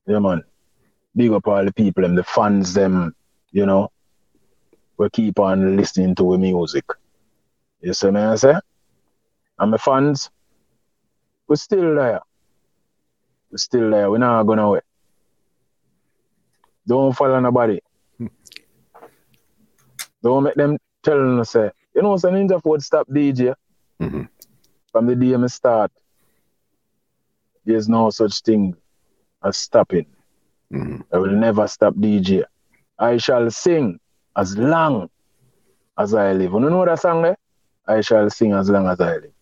Yeah man. Big up all the people and the fans them, you know. We keep on listening to the music. You see me I say? And my fans, we're still there. We're still there. We're not going away. Don't follow nobody. *laughs* Don't make them tell them, say, you know, say Ninja Ford stop DJ. Mm-hmm. From the day I start, there's no such thing as stopping. Mm-hmm. I will never stop DJ. I shall sing as long as I live. You know that song there? I shall sing as long as I live.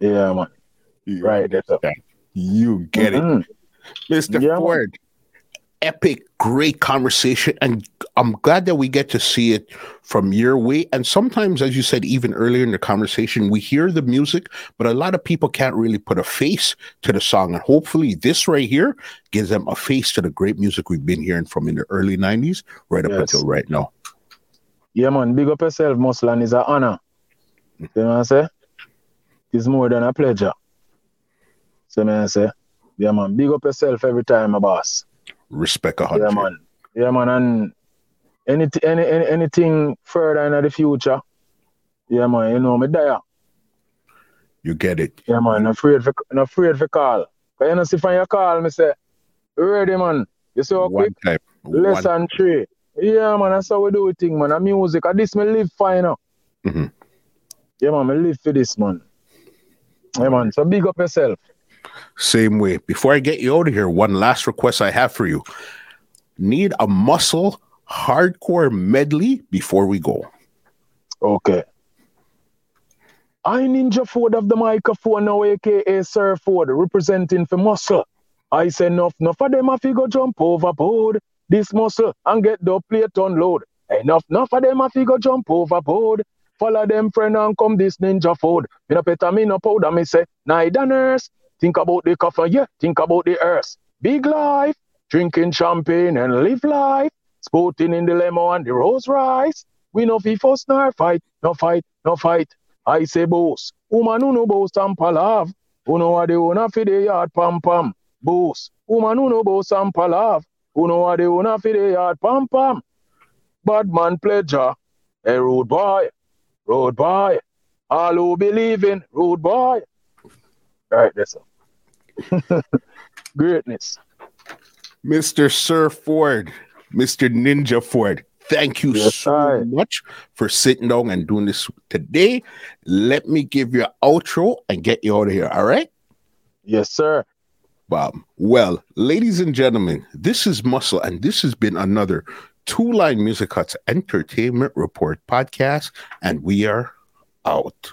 Yeah, man. You Right, that's understand. You get Mhm. it. Mr. Yeah. Ford, epic, great conversation. And I'm glad that we get to see it from your way. And sometimes, as you said, even earlier in the conversation, we hear the music, but a lot of people can't really put a face to the song. And hopefully, this right here gives them a face to the great music we've been hearing from in the early 90s right up Yes. until right now. Yeah, man. Big up yourself, Muslan is an honor. You know what I say? It's more than a pleasure. So, man, I say, yeah, man. Big up yourself every time, my boss. Respect a hundred. Yeah, man. Yeah, man. And any, any, any anything further in the future, yeah, man. You know me there. You get it. Yeah, man. Not afraid for, not afraid for call. Cause you know, see, when you call me, say, ready, man. You see how quick? One time. Less One, three. Yeah, man, that's how we do it thing, man. And music. And this me live fine now. Mhm. Yeah, man, me live for this, man. Yeah, man. So big up yourself. Same way. Before I get you out of here, one last request I have for you. Need a muscle hardcore medley before we go. Okay. I Ninja Ford of the microphone now, aka Sir Ford, representing for muscle. I say enough, enough of them a figure jump overboard. This muscle and get the plate unload. Enough, enough of them a figure jump overboard. Follow them friend and come this Ninja Ford. Me no better, me no powder, me say, neither nurse. Think about the coffin, yeah, think about the earth. Big life, drinking champagne and live life. Sporting in the limo and the Rolls Royce. We no fi fuss nor fight, no fight, no fight. I say boss, woman who no boss and palav. Who know what they wanna fi the yard pam pam. Boss, woman who no boss and palav. Who know what they wanna fi the yard pam pam. Bad man pleasure, a road boy, road boy. All who believe in road boy. Right, that's all. *laughs* Greatness. Mr. Sir Ford, Mr. Ninja Ford, thank you Yes, so sir. much for sitting down and doing this today. Let me give you an outro and get you out of here. All right? Yes, sir. Bob. Well, ladies and gentlemen, this is Muscle, and this has been another Two Line Music Huts Entertainment Report podcast, and we are out.